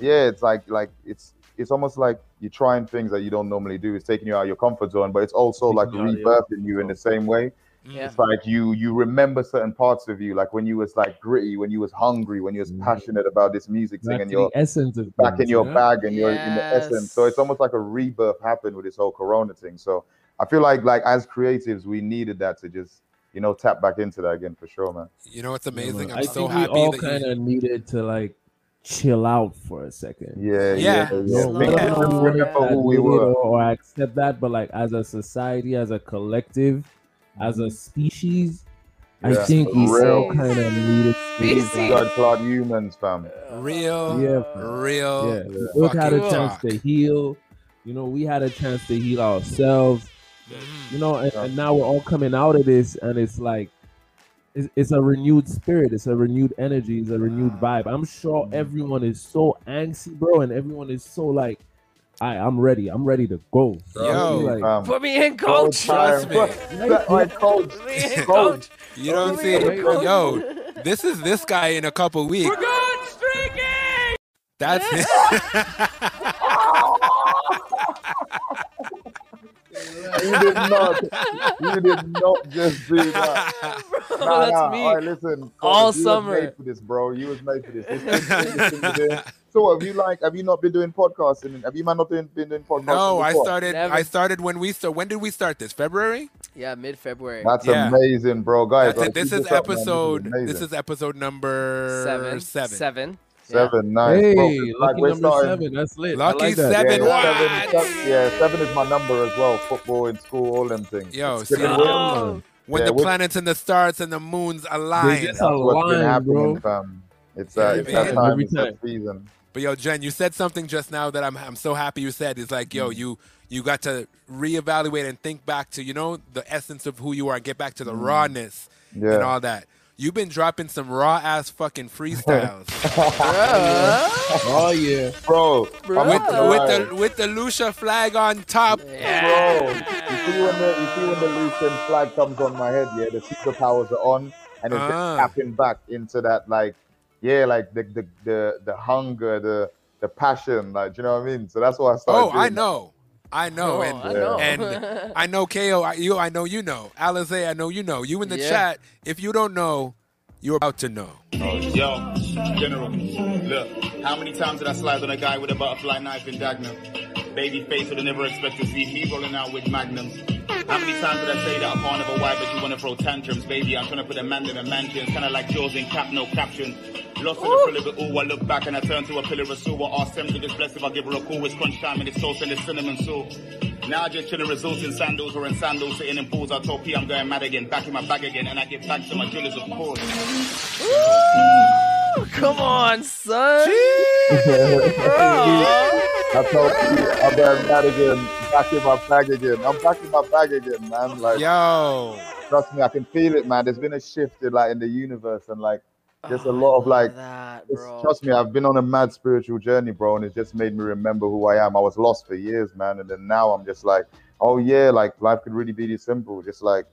yeah, it's like like it's it's almost like you're trying things that you don't normally do. It's taking you out of your comfort zone, but it's also like Taking you out of your rebirthing you in the same way. Yeah. It's like you you remember certain parts of you, like when you was like gritty, when you was hungry, when you was Mhm. passionate about this music thing, and to you're essence of back in your yeah? bag and you're in the essence. So it's almost like a rebirth happened with this whole Corona thing. So I feel like like as creatives, we needed that to just you know tap back into that again for sure, man. you know what's amazing? man. I'm I so think happy we all that kind you, of needed to like chill out for a second. Yeah, Yeah. yeah, You yeah. know, Slow Make whether us or down, not we remember yeah. who we were. or, or accept that, but like as a society, as a collective, as a species, I think we for all real. kind of needed to Species. like, God, Claude humans, fam. real, Yeah, real. yeah, we had a chance talk. to heal. You know, we had a chance to heal ourselves. Mhm. You know, and, and now we're all coming out of this, and it's like it's, it's a renewed spirit, it's a renewed energy, it's a renewed vibe. I'm sure everyone is so angsty, bro, and everyone is so like, I, I'm ready, I'm ready to go. bro. Yo. like, Um, Put me in, coach. Trust me. Like coach, Put me in, coach. coach. You don't see, Wait, wait. yo, this is this guy in a couple weeks. We're going streaking! That's it. You did not. You did not just do that. Bro, Nah, that's nah. me. All right, listen. All Coach, you summer. Was made for this, bro. You was made for this. This thing- this thing you're doing. So have you like? Have you not been doing podcasting? Have you man not been, been doing podcasting? no, I started. Never. I started when we start. When did we start this? February. Yeah, mid February. That's Yeah. amazing, bro, guys. Like, This keep is up, man. episode. This This is episode number seven. seven. Seven. Seven, nice. Hey, bro. 'cause, lucky we're number starting- seven. That's lit. Lucky like that. seven, yeah, what? seven, seven- yeah, seven is my number as well. Football in school, all them things. Yo, It's see, oh, when Yeah, the planets and the stars and the moons align. just what's been align, happening, bro. fam. It's, uh, it's that man. time, Every it's that time. season. But yo, Jen, you said something just now that I'm I'm so happy you said. It's like, Mm. yo, you you got to reevaluate and think back to you know the essence of who you are, and get back to the rawness and Mm. Yeah. all that. You've been dropping some raw ass fucking freestyles oh, oh yeah. Bro, Bro. With with the with the Lucia flag on top. Bro, you see when the you see when the Lucian flag comes on my head, yeah, the superpowers are on, and it's just uh-huh. tapping back into that like, yeah, like the the the, the hunger, the the passion, like, do you know what I mean? So that's why I started. Oh, I know. that. Know. I know, Oh, and I know. and I know KO. I, you, I know you know. Alize, I know you know. You in the Yeah. chat. If you don't know, you're about to know. Oh, yo, General, look, how many times did I slide on a guy with a butterfly knife in Dagenham? Baby face would have never expect to see me rolling out with magnums. How many times did I say that I can't of a wife but you wanna throw tantrums? Baby, I'm trying to put a man in a mansion. Kinda like Jaws in cap, no caption. Lost in the thrill of it all, I look back and I turn to a pillar of sewer. Ask them to just bless if I give her a call. It's crunch time and it's sauce and it's cinnamon salt. Now I just chillin' results in sandals or in sandals, sitting in pools. I told P I'm going mad again, back in my bag again, and I get back to my drillers, of course. Oh, come on, son. I told you, I'm going mad again, back in my bag again. I'm back in my bag again, man. Like, Yo, trust me, I can feel it, man. There's been a shift in like in the universe, and like, there's a lot of oh, like, that, bro. trust me, I've been on a mad spiritual journey, bro, and it's just made me remember who I am. I was lost for years, man, and then now I'm just like, oh yeah, like life could really be this simple. Just like,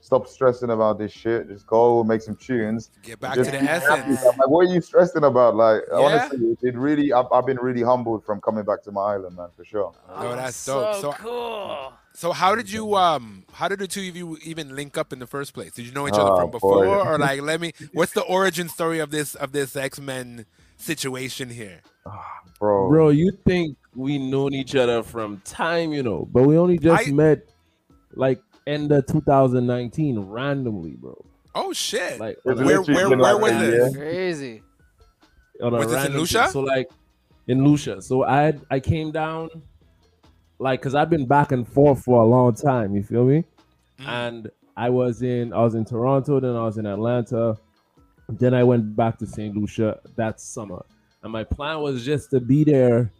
stop stressing about this shit. Just go make some tunes. get back Just to the be essence. Like, what are you stressing about? Like, Yeah? honestly, it, it really, I've, I've been really humbled from coming back to my island, man, for sure. No, that's so dope. So, cool. so how did you um how did the two of you even link up in the first place? Did you know each other Oh, from before, boy. or like let me? What's the origin story of this of this X Men situation here? Bro, Bro, you think we known each other from time, you know, but we only just I- met like end of 2019 randomly, bro. Oh shit! Like It's on a- where literally where where was a this? Crazy. on a Was this in Lucia? thing. So like in Lucia. So I I came down like because I've been back and forth for a long time. You feel me? Mm. And I was in I was in Toronto, then I was in Atlanta, then I went back to St. Lucia that summer. And my plan was just to be there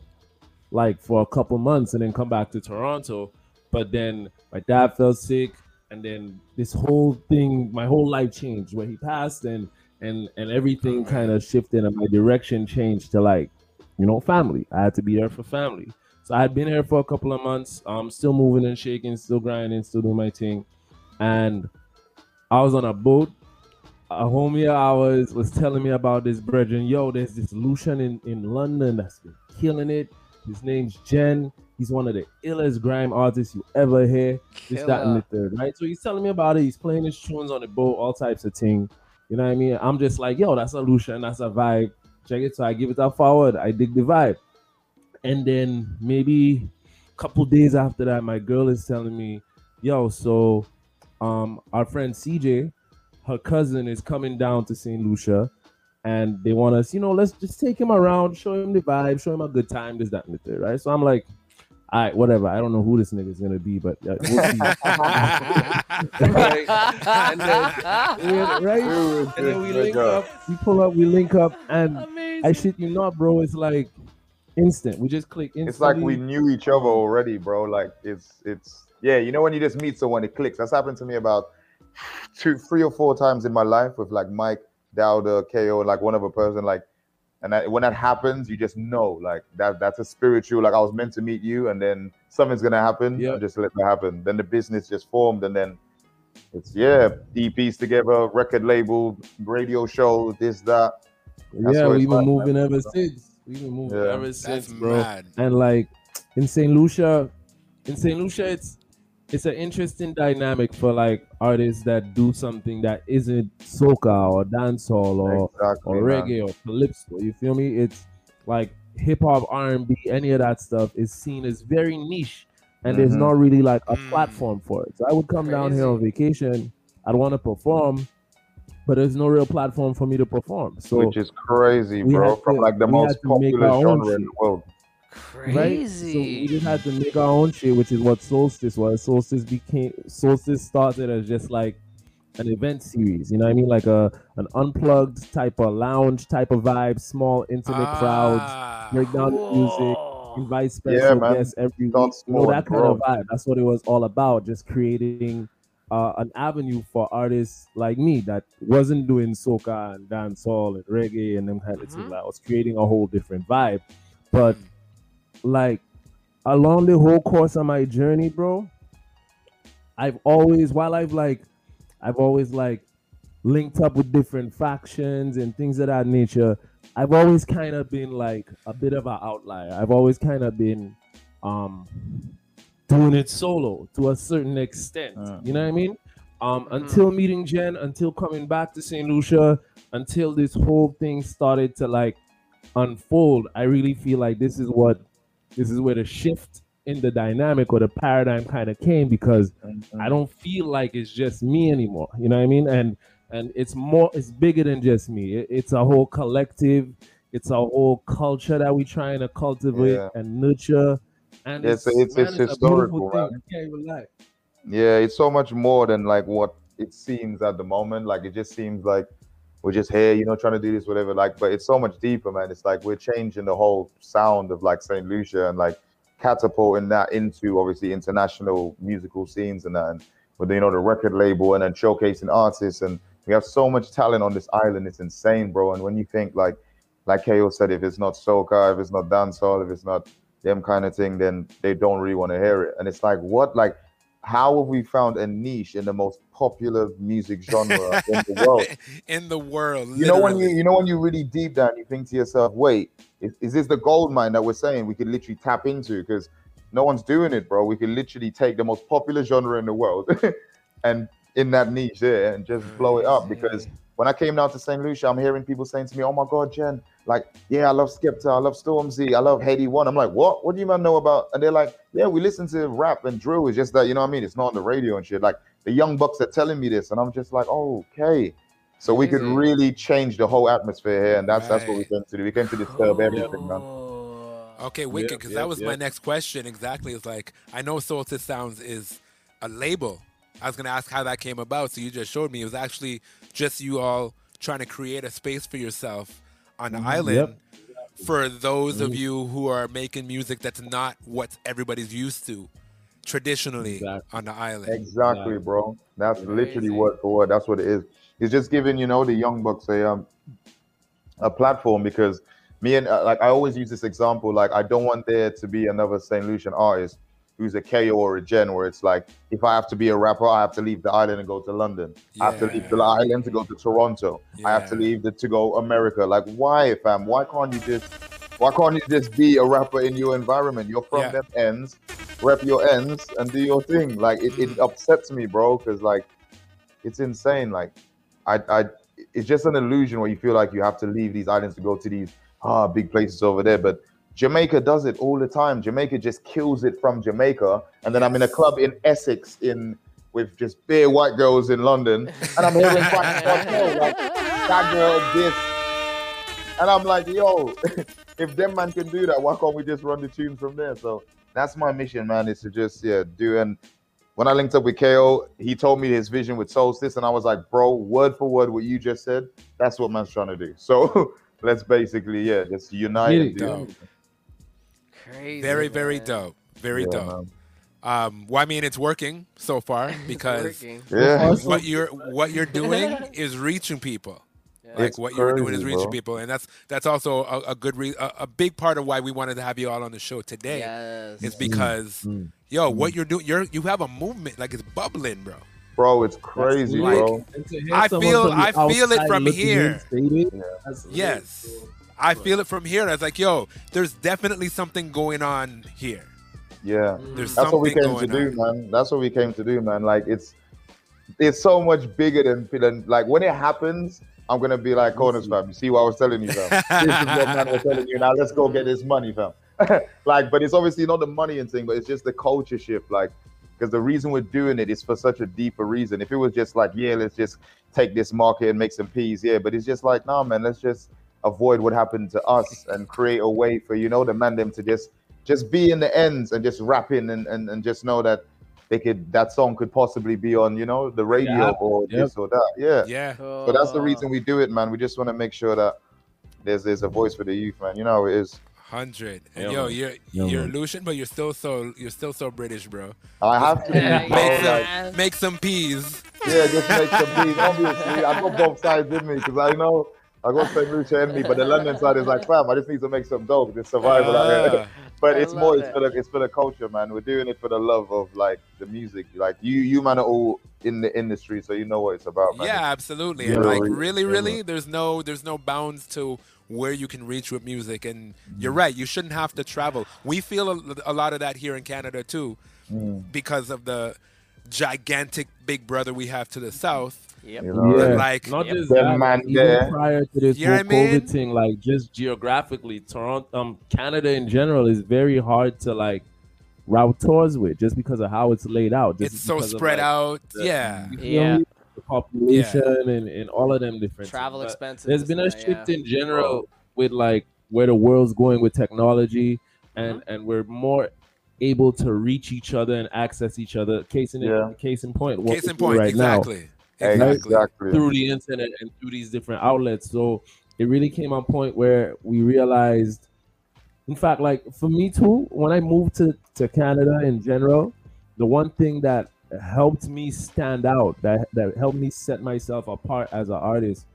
like for a couple months and then come back to Toronto. But then my dad fell sick, and then this whole thing, my whole life changed when he passed, and and and everything kind of shifted, and my direction changed to like, you know, family. I had to be there for family. So I had been here for a couple of months. I'm um, still moving and shaking, still grinding, still doing my thing, and I was on a boat. A homie of ours was telling me about this brethren. Yo, there's this Lucian in, in London that's been killing it. His name's Jen. He's one of the illest grime artists you ever hear. This, that, and the third, right? So he's telling me about it. He's playing his tunes on the boat, all types of thing. You know what I mean? I'm just like, yo, that's a Lucian, that's a vibe. Check it. So I give it a forward. I dig the vibe. And then maybe a couple days after that, my girl is telling me, yo, so um our friend CJ, her cousin is coming down to St. Lucia and they want us, you know, let's just take him around, show him the vibe, show him a good time, this, that, and the third, right? So I'm like, all right, whatever. I don't know who this nigga's gonna be, but uh, we'll see. right? And then, we- right? And then we link up, we pull up, we link up, and I shit you not, bro. It's like instant. We just click instantly. It's like we knew each other already, bro. Like it's it's yeah, you know when you just meet someone, it clicks. That's happened to me about two, three or four times in my life with like Mike, Dowder, KO, like one other person. Like, and that, when that happens, you just know like that that's a spiritual. Like I was meant to meet you, and then something's gonna happen. Yeah. just let that happen. Then the business just formed, and then it's yeah, DPs together, record label, radio show, this that. That's yeah, we've been moving man. ever since. We've been moving Yeah. ever That's since, bro. mad. And like in St. Lucia, in St. Lucia, it's it's an interesting dynamic for like artists that do something that isn't soca or dancehall or Exactly, or man. reggae or calypso. You feel me? It's like hip hop, R and B, any of that stuff is seen as very niche, and there's Mhm. not really like a Mm. platform for it. So I would come down here on vacation. I'd want to perform, but there's no real platform for me to perform. So Which is crazy, bro. had From to- like the most had to popular genre in the world. Right? So we just had to make our own shit, which is what Solstice was. Solstice became Solstice started as just like an event series, you know what I mean? Like a an unplugged type of lounge type of vibe, small intimate Ah. crowds, break down the music, invite special Yeah, man. guests every week. Start You know that and kind of vibe. That's what it was all about. Just creating uh, an avenue for artists like me that wasn't doing soca and dancehall and reggae and them kind of things. I was creating a whole different vibe. But like along the whole course of my journey, bro, I've always while I've like I've always like linked up with different factions and things of that nature. I've always kind of been like a bit of an outlier. I've always kind of been um doing it solo to a certain extent. You know what I mean? Um until meeting Jen, until coming back to St. Lucia, until this whole thing started to like unfold, I really feel like this is what this is where the shift in the dynamic or the paradigm kind of came because I mm-hmm. don't feel like it's just me anymore. You know what I mean? And and it's more it's bigger than just me. It- it's a whole collective. It's a whole culture that we're trying to cultivate Yeah. and nurture. And It's- it's- man, it's a historical, beautiful thing. can't even lie. Yeah, it's so much more than like what it seems at the moment. Like it just seems like we're just here, you know, trying to do this, whatever. Like, but it's so much deeper, man. It's like we're changing the whole sound of like Saint Lucia and like catapulting that into obviously international musical scenes and that, and with you know the record label and then showcasing artists and we have so much talent on this island. It's insane, bro. And when you think like like KO said, if it's not soca, if it's not dancehall, if it's not them kind of thing, then they don't really want to hear it. And it's like, what, like, how have we found a niche in the most popular music genre in the world? in the world. You know when you you know when you really deep down, you think to yourself, wait, is, is this the gold mine that we're saying we could literally tap into? Because no one's doing it, bro. We could literally take the most popular genre in the world and in that niche there and just blow it up. Because when I came down to St. Lucia, I'm hearing people saying to me, Oh my god, Jen, like, yeah, I love Skepta, I love Stormzy, I love Headie One. I'm like, what? What do you man know about? And they're like, Yeah, we listen to rap and drill. It's just that, you know what I mean? It's not on the radio and shit. Like the young bucks are telling me this, and I'm just like, oh, okay. So we could really change the whole atmosphere here, and that's that's what we came to do. We came to disturb oh. everything, man. Okay, wicked. Yep, Because yep, that was my next question. Exactly. It's like I know Solstice Sounds is a label. I was gonna ask how that came about. So you just showed me. It was actually just you all trying to create a space for yourself on the Mhm. island. Yep. For those of Mhm. you who are making music that's not what everybody's used to traditionally on the island. Exactly, bro. That's literally word for word. That's what it is. It's just giving you know the young bucks a um a platform because me and uh, like I always use this example. Like I don't want there to be another Saint Lucian artist who's a KO or a Gen, where it's like if I have to be a rapper, I have to leave the island and go to London. I have to leave the island to go to Toronto. I have to leave the, to go America. Like why, fam? Why can't you just why can't you just be a rapper in your environment? You're from Yeah. them ends, rep your ends, and do your thing. Like it, it upsets me, bro, because like it's insane. Like I, I, it's just an illusion where you feel like you have to leave these islands to go to these ah big places over there. But Jamaica does it all the time. Jamaica just kills it from Jamaica, and then I'm in a club in Essex in with just bare white girls in London, and I'm hearing back and like that girl this, and I'm like, yo, if them man can do that, why can't we just run the tunes from there? So that's my mission, man, is to just yeah do and when I linked up with KO, he told me his vision with Solstice, and I was like, bro, word for word, what you just said, that's what man's trying to do. So let's basically, yeah, just unite and do Dope. it. Crazy. Very, very dope. Very Yeah, dope. Um, well, I mean, it's working so far because. Yeah. what you're what you're doing is reaching people. Like It's what you're doing is reaching bro. people, and that's that's also a, a good re- a, a big part of why we wanted to have you all on the show today. Yes. Is because yo, what you're doing, you're you have a movement like it's bubbling, bro. Bro, it's crazy, Like, bro. And to hear I feel I feel it from looking in here. stating, that's Yes, I feel it from here. I was like, yo, there's definitely something going on here. Yeah, There's that's what we came to going do, man. That's what we came to do, man. Like it's it's so much bigger than, than like when it happens. I'm gonna be like corners, fam. You see what I was telling you, fam? this is what man was telling you. Now let's go get this money, fam. like, but it's obviously not the money and thing, but it's just the culture shift. Like, because the reason we're doing it is for such a deeper reason. If it was just like, yeah, let's just take this market and make some peas, yeah, but it's just like, nah, man, let's just avoid what happened to us and create a way for you know the man them to just just be in the ends and just rap in and, and, and just know that they could that song could possibly be on you know the radio Yeah. or Yep. this or that yeah Yeah. so that's the reason oh. we do it man we just want to make sure that there's there's a voice for the youth man you know how it is Hundred. And Yeah, yo, man. you're Yeah, you're man. Lucian, but you're still so you're still so British, bro. I have to be, make, bro, some, make some peas. yeah just make some peas. obviously i got both sides in me because i know I got St. Lucia in me, but the London side is like, fam, I just need to make some dough. It's survival out here. Ah. But I it's more, love it's for the, it's for the culture, man. We're doing it for the love of like the music. Like you, you man are all in the industry, so you know what it's about, man. Yeah, absolutely. Yeah, And like really, really, yeah, there's no there's no bounds to where you can reach with music. And you're right, you shouldn't have to travel. We feel a, a lot of that here in Canada too, Mm. because of the gigantic big brother we have to the south. Yep. You know, Yeah, like not just Them that, man even there. prior to this You whole what I mean? COVID thing, like just geographically, Toronto, um, Canada in general is very hard to like route tours with, just because of how it's laid out. Just it's so because of, spread like, out. the- yeah. you feel Yeah. The population and, and all of them different Travel things. But expenses, There's this been a and shift yeah. in general with like where the world's going with technology, and Mm-hmm. and we're more able to reach each other and access each other. Case in Yeah. case in point, what Case in point, right now exactly. Hey, Exactly. exactly. through the internet and through these different outlets. So it really came on point where we realized, in fact, like for me too, when I moved to, to Canada in general, the one thing that helped me stand out, that that helped me set myself apart as an artist,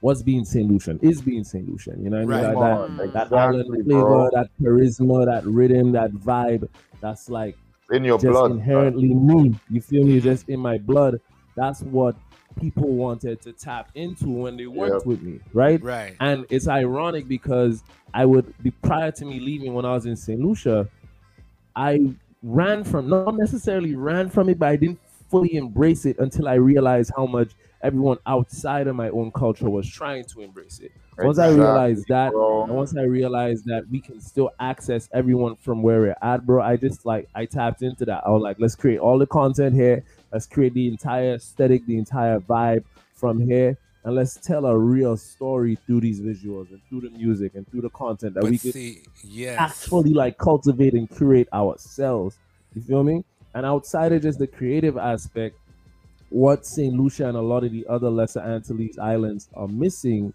was being St. Lucian, is being St. Lucian. You know what I mean? Come Like on, that, that exactly, island flavor, bro. that charisma, that rhythm, that vibe. That's like In your just blood. inherently me. You feel me? Just in my blood. That's what people wanted to tap into when they worked Yep. with me, right? Right. And it's ironic because I would be prior to me leaving when I was in St. Lucia, I ran from not necessarily ran from it, but I didn't fully embrace it until I realized how much everyone outside of my own culture was trying to embrace it. Once I realized that, bro. and once I realized that we can still access everyone from where we're at, bro, I just like I tapped into that. I was like, let's create all the content here. Let's create the entire aesthetic, the entire vibe from here, and let's tell a real story through these visuals and through the music and through the content that But we could see, yes. actually like cultivate and curate ourselves. You feel me? And outside of just the creative aspect, what St. Lucia and a lot of the other lesser Antilles islands are missing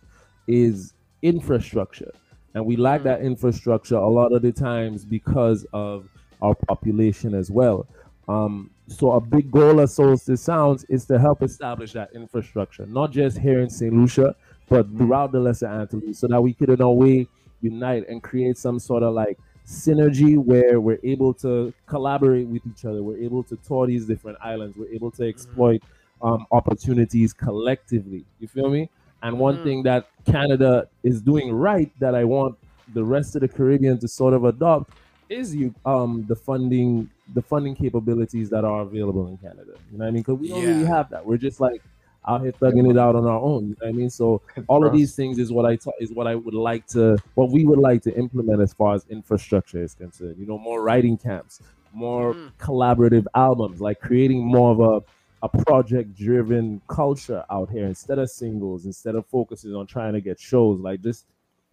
is infrastructure. And we lack mm. that infrastructure a lot of the times because of our population as well. Um, so a big goal of Solstice Sounds is to help establish that infrastructure, not just here in St. Lucia, but throughout the Lesser Antilles, so that we could in a way unite and create some sort of like synergy where we're able to collaborate with each other. We're able to tour these different islands. We're able to exploit um, opportunities collectively. You feel me? And one thing that Canada is doing right that I want the rest of the Caribbean to sort of adopt is you um the funding the funding capabilities that are available in Canada. You know what I mean? Because we don't really have that. We're just like out here thugging it out on our own. You know what I mean? So all of these things is what I ta- is what I would like to what we would like to implement as far as infrastructure is concerned. You know, more writing camps, more collaborative albums, like creating more of a a project driven culture out here instead of singles, instead of focusing on trying to get shows, like just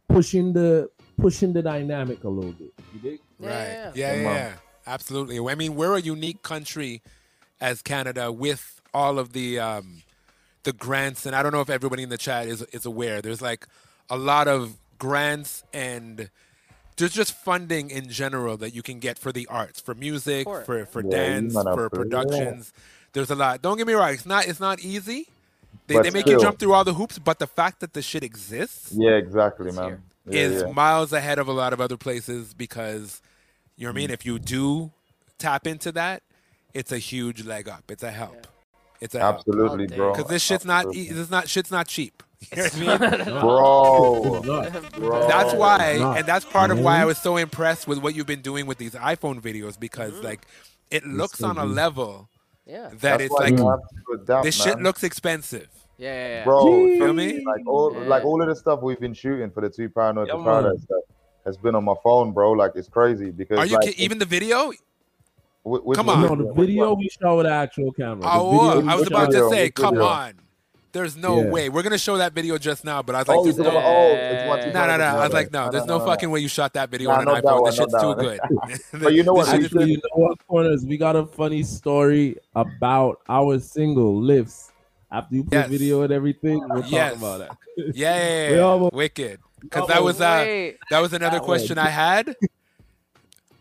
pushing the pushing the dynamic a little bit. You dig? Right. Yeah, yeah, Come yeah. On. Absolutely. I mean, we're a unique country as Canada with all of the um, the grants, and I don't know if everybody in the chat is is aware. There's like a lot of grants and there's just funding in general that you can get for the arts, for music, Sure. for for Yeah, dance, for for real. productions. There's a lot. Don't get me wrong. It's not it's not easy. They, But they make you jump through all the hoops, but the fact that the shit exists Yeah, exactly, man. Yeah, is yeah. miles ahead of a lot of other places because you know what I mean. Mm. If you do tap into that, it's a huge leg up. It's a help. It's a Absolutely, bro. Because this shit's not e- this not shit's not cheap. You know what I mean? Bro. Bro. That's why, and that's part of why I Mhm. was so impressed with what you've been doing with these iPhone videos because like it looks on a level Yeah. that That's it's like you have to adapt, this shit looks expensive. Yeah, yeah, yeah. bro. Jeez. Feel me? Like all, Yeah. like all of the stuff we've been shooting for the two paranoid Yeah, paradise stuff has been on my phone, bro. Like it's crazy because Are you like, ki- even the video? Wh- which Come one? on. No, the video we shot with the actual camera. The Oh, video I was about to say, come video? on. There's no Yeah. way. We're gonna show that video just now, but I was like, Oh, there's no, talking about- oh, no, no, no. I was like, no, No, there's no, no no, fucking way you shot that video Nah, on an not that iPhone. This shit's too good. But you know what? This we shit Actually, you know what, corners? We got a funny story about our single lifts. After you put Yes. video and everything, we'll Yes. talk about that. Yeah, yeah, We yeah. almost- wicked. Because Oh, that was uh, that was another That question one. I had.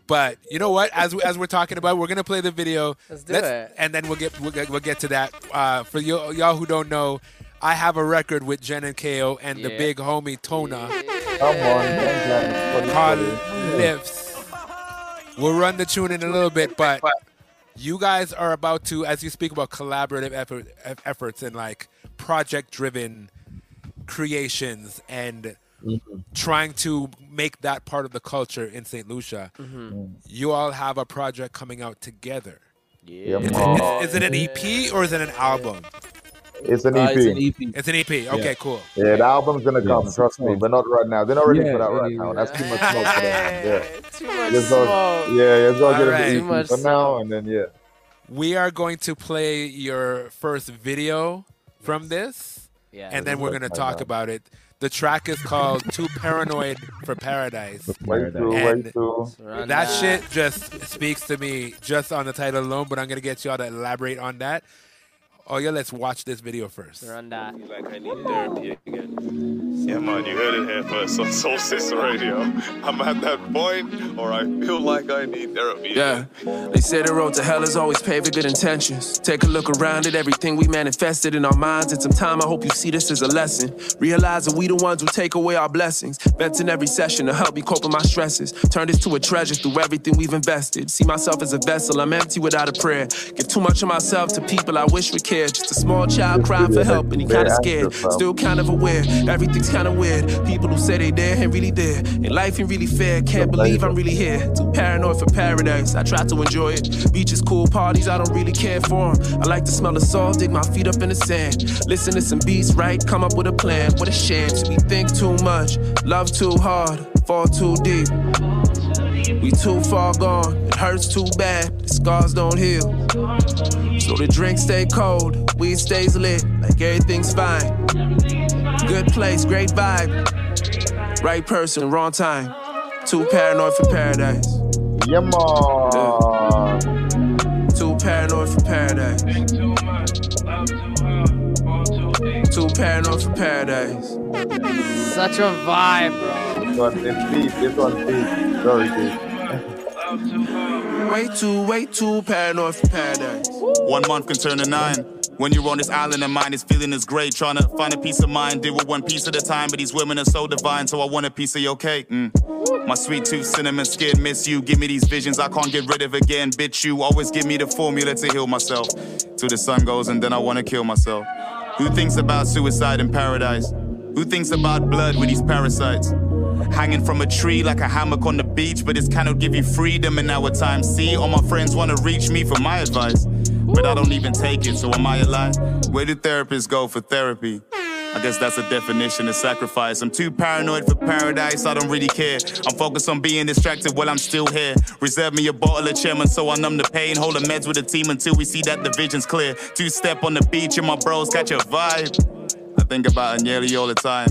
But you know what? As we, as we're talking about, we're gonna play the video. Let's do it. and then we'll get we'll get, we'll get to that. Uh, for you, y'all who don't know, I have a record with Jen and Ko and the big homie Tona Come on, thank called Lifts. We'll run the tune in a little bit, but you guys are about to, as you speak about collaborative effort, efforts and like project-driven creations and trying to make that part of the culture in St. Lucia. You all have a project coming out together. Yeah, Is man. it, is it an EP or is it an album? It's an Uh, EP. it's an EP. It's an EP. Okay, cool. Yeah, the album's gonna come. Yes. Trust me, but not right now. They're not ready Yeah, for that right yeah, now. That's too much smoke for them. Yeah, Too much Just go- smoke. yeah, just go get Alright. an Too EP much for now, and then yeah. We are going to play your first video from this, Yeah. and then we're going to talk God. about it. The track is called Too Paranoid for Paradise. Way too, And way too. Run That shit just speaks to me just on the title alone, but I'm going to get y'all to elaborate on that. Oh, yeah, let's watch this video first. Run that. Like I need therapy again. Yeah, man, you heard it here first on Solstice Radio. I'm at that point, or I feel like I need therapy. Yeah, they say the road to hell is always paved with good intentions. Take a look around at everything we manifested in our minds. In some time, I hope you see this as a lesson. Realize that we the ones who take away our blessings. Vent in every session to help me cope with my stresses. Turn this to a treasure through everything we've invested. See myself as a vessel, I'm empty without a prayer. Give too much of myself to people I wish would care. Just a small child crying for help and he kinda scared. Still kind of aware, everything's kinda weird. People who say they there ain't really there. And life ain't really fair, can't believe I'm really here. Too paranoid for paradise, I try to enjoy it. Beaches, cool parties, I don't really care for them. I like to smell the salt, dig my feet up in the sand. Listen to some beats, right? Come up with a plan. What a chance, we think too much, love too hard, fall too deep. We too far gone, it hurts too bad, the scars don't heal. So the drink stay cold, weed stays lit, like everything's fine. Good place, great vibe. Right person, wrong time. Too paranoid for paradise. Yeah, man. Too paranoid for paradise. Too paranoid for paradise. Such a vibe, bro. This one, it's deep. This one's deep. Very deep. Way too, way too paranoid for paradise. One month can turn to nine. When you're on this island and mine is feeling is great. Trying to find a peace of mind, deal with one piece at a time. But these women are so divine, so I want a piece of your cake. Mm. My sweet tooth, cinnamon skin, miss you. Give me these visions I can't get rid of again. Bitch, you always give me the formula to heal myself. Till the sun goes and then I wanna kill myself. Who thinks about suicide in paradise? Who thinks about blood with these parasites? Hanging from a tree like a hammock on the beach, but this cannot give you freedom in our time. See, all my friends wanna reach me for my advice, but I don't even take it, so am I alive? Where do therapists go for therapy? I guess that's a definition of sacrifice. I'm too paranoid for paradise, I don't really care. I'm focused on being distracted while I'm still here. Reserve me a bottle of chairman so I numb the pain. Hold the meds with the team until we see that the vision's clear. Two step on the beach and my bros catch a vibe. I think about nearly all the time.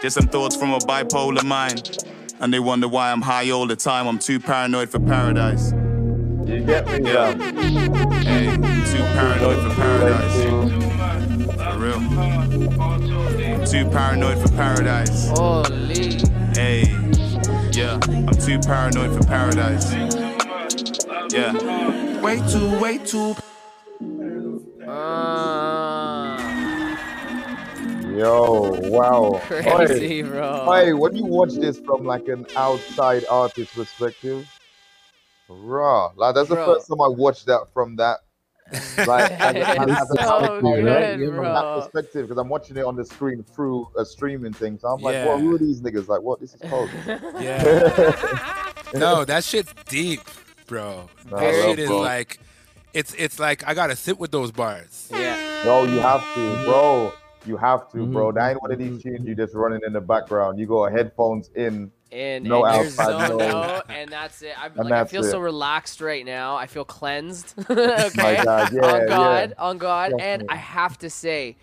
Just some thoughts from a bipolar mind. And they wonder why I'm high all the time. I'm too paranoid for paradise. You get me, yeah. Hey, too paranoid for paradise. For real. I'm too paranoid for paradise. Holy. Hey, yeah. I'm too paranoid for paradise. Yeah. Way too, way too. Uh, Yo, wow. Crazy, Oi. bro. Hey, when you watch this from like an outside artist perspective, raw. Like that's the first time I watched that from that. Like as as- as It's so perspective, good, right? From that perspective, because I'm watching it on the screen through a streaming thing. So I'm like, Yeah. what? Who are these niggas? Like, what? This is cold. Yeah. no, that shit's deep, bro. Nah, that shit is bro. like, it's it's like I gotta sit with those bars. Yeah. No, you have to, bro. You have to, Mm-hmm. bro. That ain't one of these tunes you just running in the background. You got headphones in in No and you're outside zoned noise. out, and that's it. I'm And like, I that's feel so relaxed right now. I feel cleansed. okay, God, yeah, on God, yeah. on God, and I have to say.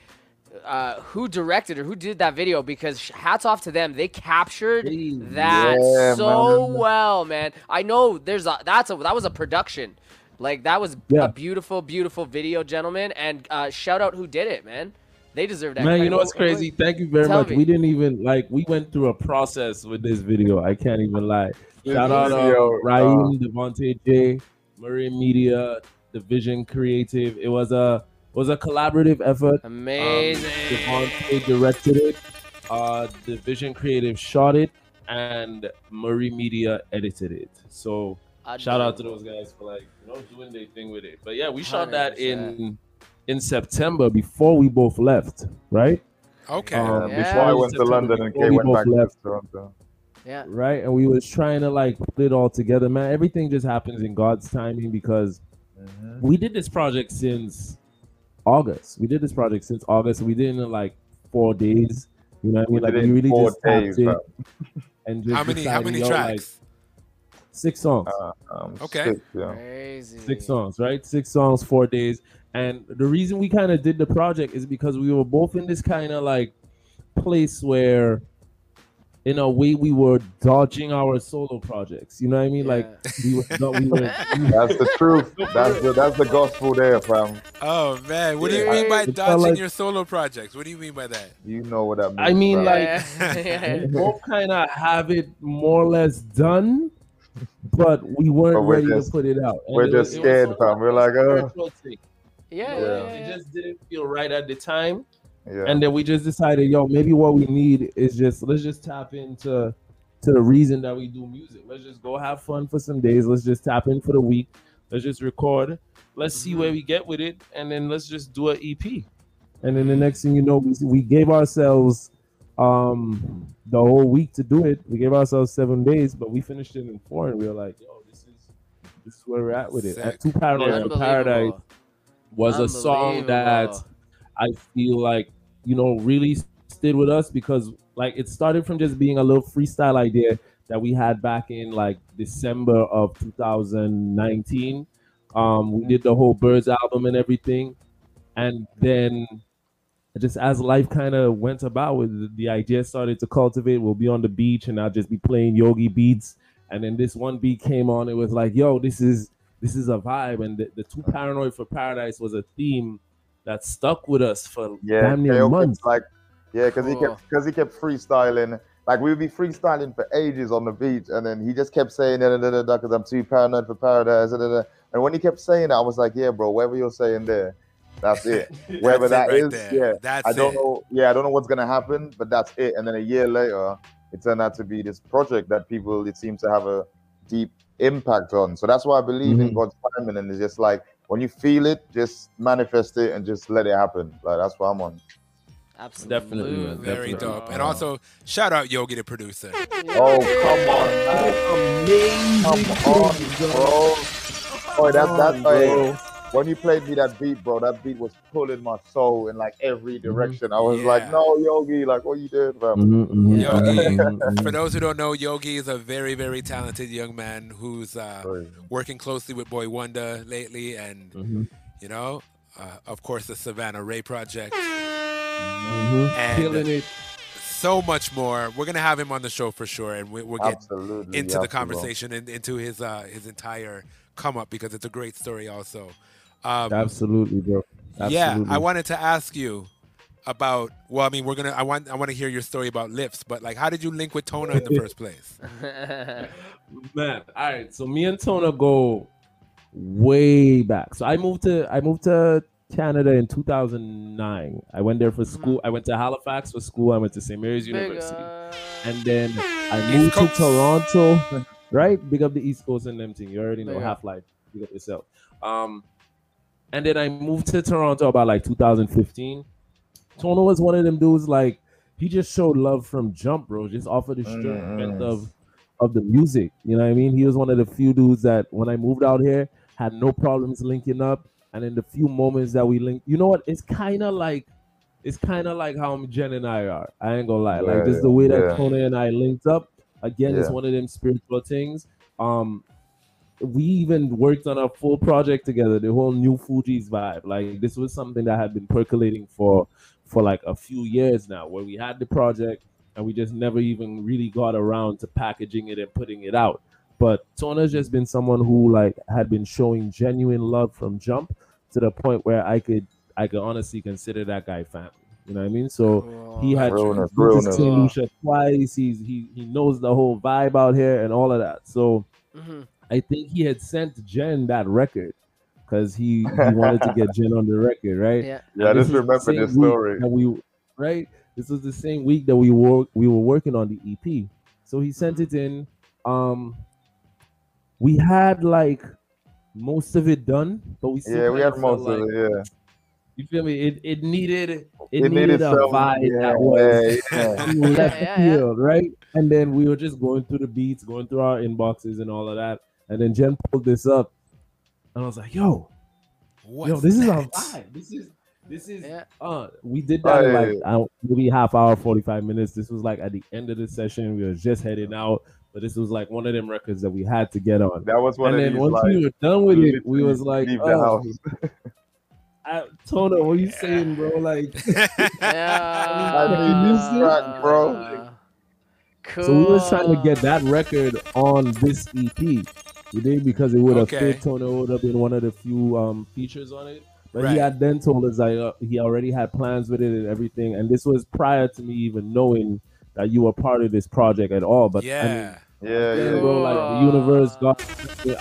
Uh, who directed or who did that video? Because hats off to them, they captured that Yeah, so man. well, man. I know there's a that's a that was a production, like that was Yeah. a beautiful, beautiful video, gentlemen. And uh, shout out who did it, man. They deserve that. Man, you know what's What- what- crazy? Thank you very Tell much. me. We didn't even like we went through a process with this video. I can't even lie. Shout out to uh, Raheem, Devontae J, Murray Media, Division Creative. It was a it was a collaborative effort. Amazing. Um, Devontae directed it. Uh, Division Creative shot it, and Murray Media edited it. So shout out to those guys for like you know doing their thing with it. But yeah, we shot that in in September before we both left, right? Okay. Um, Yeah. Before I went to London and before Kay we went both back to left, Toronto. Yeah. right? And we was trying to like put it all together, man. Everything just happens in God's timing because we did this project since August. We did this project since August. We did it in like four days. You know what I mean? We Like it we really just tapped days, in and just How many- how decided, many yo, tracks? Like, six songs. Um, Okay. six, yeah. Crazy. Six songs, right? Six songs, four days. And the reason we kind of did the project is because we were both in this kind of like place where, in a way, we were dodging our solo projects. You know what I mean? Like we were, no, we were. That's the truth. That's the that's the gospel there, fam. Oh man, what do you mean by It dodging like- your solo projects? What do you mean by that? You know what that means. I mean, fam. like we both kind of have it more or less done, but we weren't But we're ready just- to put it out. And we're it just was- scared, sort fam. We're like, oh. Yeah, Yeah. yeah, It just didn't feel right at the time. Yeah. And then we just decided, yo, maybe what we need is just let's just tap into to the reason that we do music. Let's just go have fun for some days. Let's just tap in for the week. Let's just record. Let's see where mm-hmm. we get with it, and then let's just do an EP. Mm-hmm. And then the next thing you know, we, we gave ourselves um the whole week to do it. We gave ourselves seven days, but we finished it in four, and we were like, yo, this is this is where we're at with it. And Too Paranoid for Unbelievable. Paradise was a song that I feel like you know really stayed with us because like it started from just being a little freestyle idea that we had back in like December of 2019. Um, we did the whole Birds album and everything, and then just as life kind of went about with the, the idea started to cultivate. We'll be on the beach and I'll just be playing yogi beats, and then this one beat came on. It was like, yo, this is this is a vibe, and the, the too paranoid for paradise was a theme that stuck with us for Yeah, damn near Kale kept, months. like yeah, because he kept oh. because he kept freestyling. Like we would be freestyling for ages on the beach, and then he just kept saying da da da because I'm too paranoid for paradise. Da, da, da. And when he kept saying that, I was like, yeah, bro, whatever you're saying there, that's it. Wherever That's that it is, right there. yeah. That's I don't it. know. Yeah, I don't know what's gonna happen, but that's it. And then a year later, it turned out to be this project that people it seems to have a deep impact on. So that's why I believe in Mhm. God's timing, and it's just like when you feel it, just manifest it and just let it happen. Like that's what I'm on. Absolutely. Definitely, man. Very Definitely. dope. And also, shout out Yogi, the producer. Oh come on, man. come on, bro. Oh, that that hey, when you played me that beat, bro, that beat was pulling my soul in like every direction. I was like, no, Yogi, like what you did, fam? Mhm, mhm, Yogi, mhm, mhm. for those who don't know, Yogi is a very, very talented young man who's uh, working closely with Boy Wonder lately, and Mhm. you know, uh, of course, the Savannah Ray Project, Mhm. and Killing it. so much more. We're gonna have him on the show for sure, and we, we'll get Absolutely, into the conversation and into his uh, his entire come up because it's a great story, also. Um, Absolutely, bro. yeah, I wanted to ask you about. Well, I mean, we're gonna. I want. I want to hear your story about lifts, but like, how did you link with Tona in the first place? Man, all right. So me and Tona go way back. So I moved to I moved to Canada in 2009. I went there for school. I went to Halifax for school. I went to St. Mary's Big University, up. and then I moved to Toronto. Right, big up the East Coast and them thing. You already know Half Life. Big up yourself. Um, and then I moved to Toronto about like 2015. Tona was one of them dudes like he just showed love from jump, bro. Just off of the strength of of the music. You know what I mean? He was one of the few dudes that when I moved out here had no problems linking up. And in the few moments that we linked, you know what? It's kind of like it's kind of like how Jen and I are. I ain't gonna lie. like Yeah, just the way that yeah. Tony and I linked up. Again, it's one of them spiritual things. Um, we even worked on a full project together, the whole new Fuji's vibe. Like this was something that had been percolating for for like a few years now, where we had the project and we just never even really got around to packaging it and putting it out. But Tona's just been someone who like had been showing genuine love from jump to the point where I could I could honestly consider that guy family. You know what I mean? So he had Realness, been to realness. St. Lucia twice. He's he he knows the whole vibe out here and all of that. So Mhm. I think he had sent Jen that record because he, he wanted to get Jen on the record, right? Yeah. Yeah, I just remember this story. that we right. This was the same week that we were we were working on the EP. So he sent it in. Um, we had like most of it done, but we still Yeah, we had most felt of it. Yeah. You feel me? It it needed it, It needed, needed a some- vibe yeah, that was yeah. from left Yeah, yeah, yeah. field, right? And then we were just going through the beats, going through our inboxes and all of that. And then Jen pulled this up, and I was like, "Yo, What's yo, this is our that? vibe. This is this is Yeah. uh we did that in Oh, like yeah, uh, maybe half hour, 45 minutes. This was like at the end of the session. We were just heading out, but this was like one of them records that we had to get on. That was one and of then these once like we were done with it, we was like, leave the oh, house. I, Tona, what you saying, bro? Like, Yeah. I need this track, bro. Cool. so we was trying to get that record on this EP. We did because it would have Okay. fit. Tona would have been one of the few um features on it. But Right. he had then told us that uh, he already had plans with it and everything. And this was prior to me even knowing that you were part of this project at all. But I mean, Yeah. Yeah, Yeah, yeah. bro, like the universe got.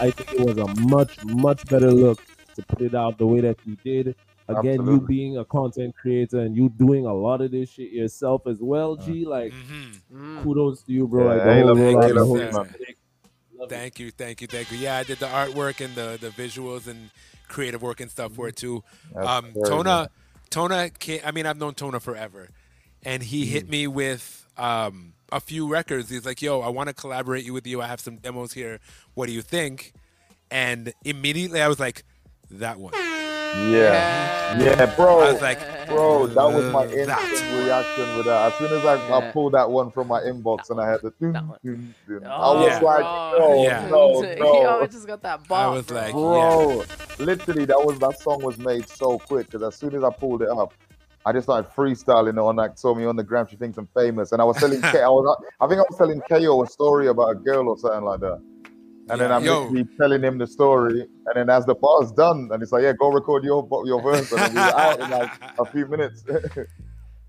I think it was a much, much better look to put it out the way that you did. Again, you being a content creator and you doing a lot of this shit yourself as well, G. Like, Mm-hmm. Mm. kudos to you, bro. Yeah, like the hey, whole love- rollout, the whole man. aesthetic. Love. Thank you, thank you, thank you. Yeah, I did the artwork and the the visuals and creative work and stuff for it too. That's Um, very Tona, Tona, came, I mean, I've known Tona forever, and he Mm. hit me with um, a few records. He's like, "Yo, I want to collaborate you with you. I have some demos here. What do you think?" And immediately I was like, "That one." Yeah, yeah, bro. I was like, bro, that was my "Uh, instant that." reaction with that. As soon as I, I pulled that one from my inbox and I had the, dun, That one. dun, dun, I Oh, was Yeah. like, bro. no, Yeah. no, Yo, no. it just got that bomb. I was like, Bro, literally, that was that song was made so quick because as soon as I pulled it up, I just started freestyling on like saw me on the gram. She thinks I'm famous, and I was telling K, I was I think I was telling KO a story about a girl or something like that. And then I'm yo. literally telling him the story, and then as the bar's done, and it's like, yeah, go record your vo- your verse, and then we were out in like a few minutes.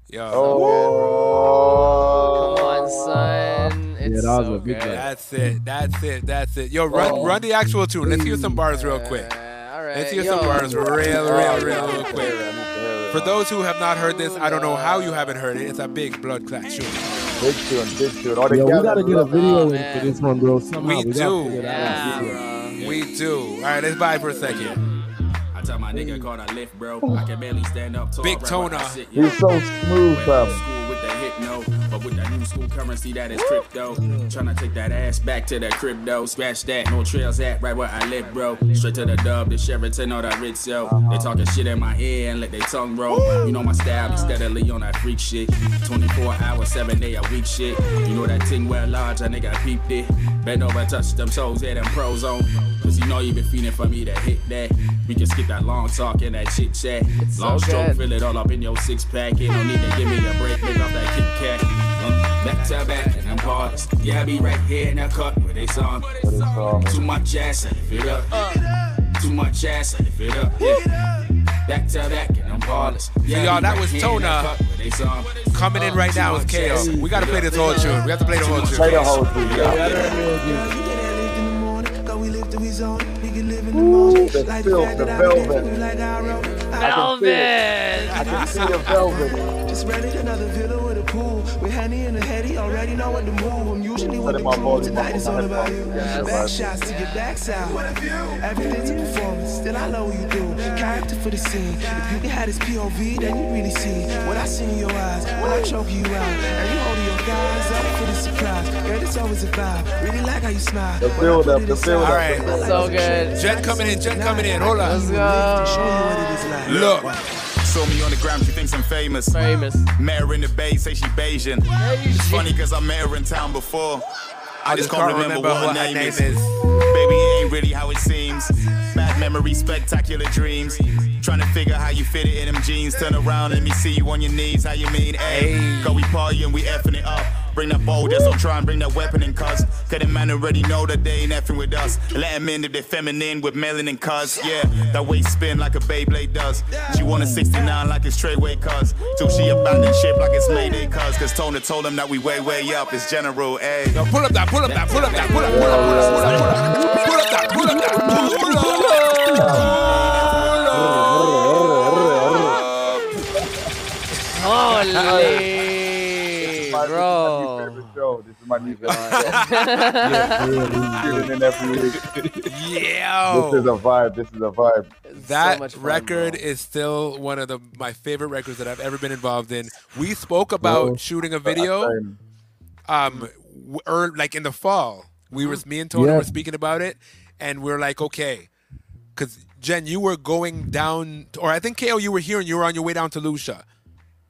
Yo, oh, Come on, son. It's that was so a good. one. that's it, that's it, that's it. Yo, run, Oh. run the actual tune. Let's hear some bars real quick. Uh, all right. Let's hear yo. some bars real, real, Oh, real, real quick. For those who have not heard this, I don't know how you haven't heard it. It's a big blood clot tune. Big tune, big tune. All the Yo, we gotta get a video Oh, in for this one, bro. Somehow We we, do. figure Yeah, We do. All right, let's vibe for a second. I tell my nigga caught a lift, bro. I can barely stand up tall. Big right where I Tona. sit, yo. He's so smooth, Went fam. Hypno, but with that new school currency that is crypto. Tryna take that ass back to the crypto. Scratch that, no trails at right where I live, bro. Straight to the dub, the Sheraton or the Ritz, yo. They talking shit in my ear and let their tongue roll. You know my style, be steadily on that freak shit. 24 hours, 7 day a week shit. You know that thing well large, a nigga peeped it. Bend over, touch them toes, yeah, them pros on. Cause you know you been feeling for me to hit that. We can skip that long talk and that chit chat. Long so stroke, fill it all up in your six pack. Ain't no need to give me a break, make off that Kit Kat. Uh, back to back, and I'm parties. Yeah, I be right here in that cut where they song. Too much ass, I lift it up. Too much ass, I lift it up. Yeah. Back to back, and I'm parties. Yeah, I y'all, that was here Tona that cut where they song. Coming in right now is much KO. We gotta play it this whole tune. We have to play the whole tune. Play the whole thing, Yeah, yeah. that is real, G. The silk, the velvet. Velvet. I can see the velvet. Just rented another villa with a Henny and a Hetty, already know what to move. I'm usually with the in crew. Tonight up it's all about you. headphones. Back shots to your backside. Everything's a performance. Still, I know what you do. Character for the scene. If you can have this POV, then you really see what I see in your eyes when I choke you out. And you holding your guys up for the surprise. Girl, it's always a vibe. Really like how you smile. The build up, the build All up. right. So good. Jen coming in, Jen coming in. Hold on. Let's on. go. Look. Saw me on the gram, she thinks I'm famous. Famous. Met her in the bay, say she Bayesian. It's funny cause I met her in town before. I just just can't can't remember, remember what what her her name name is. is. Baby, it ain't really how it seems. Bad memories, spectacular dreams. Trying to figure how you fit it in them jeans. Turn around, let me see you on your knees. How you mean, hey? Go we party and we effing it up. Bring that bowl, just don't try and bring that weapon in, cuz. Cause the man already know that they ain't effing with us. Let them in if they're feminine with melanin, and cuz. Yeah, that waist spin like a Beyblade does. She want a 69 like it's straightway, cuz. Till she abandoned ship like it's Mayday, cuz. Cause Tona told him that we way, way up. It's general, ayy. Yo, pull up that, pull up that, pull up that, pull up, pull up, pull up, pull up, pull up, pull up that, pull up that, pull Holy, bro. This is my new favorite show. This is my new favorite Yeah, show. Every week. Yo. This is a vibe. This is a vibe. That much fun, record bro. is still one of the my favorite records that I've ever been involved in. We spoke about Bro, shooting a video, um, or like in the fall. We were me and Tony Yeah. were speaking about it, and we're like, okay, because Jen, you were going down, or I think KO, you were here and you were on your way down to Lucia.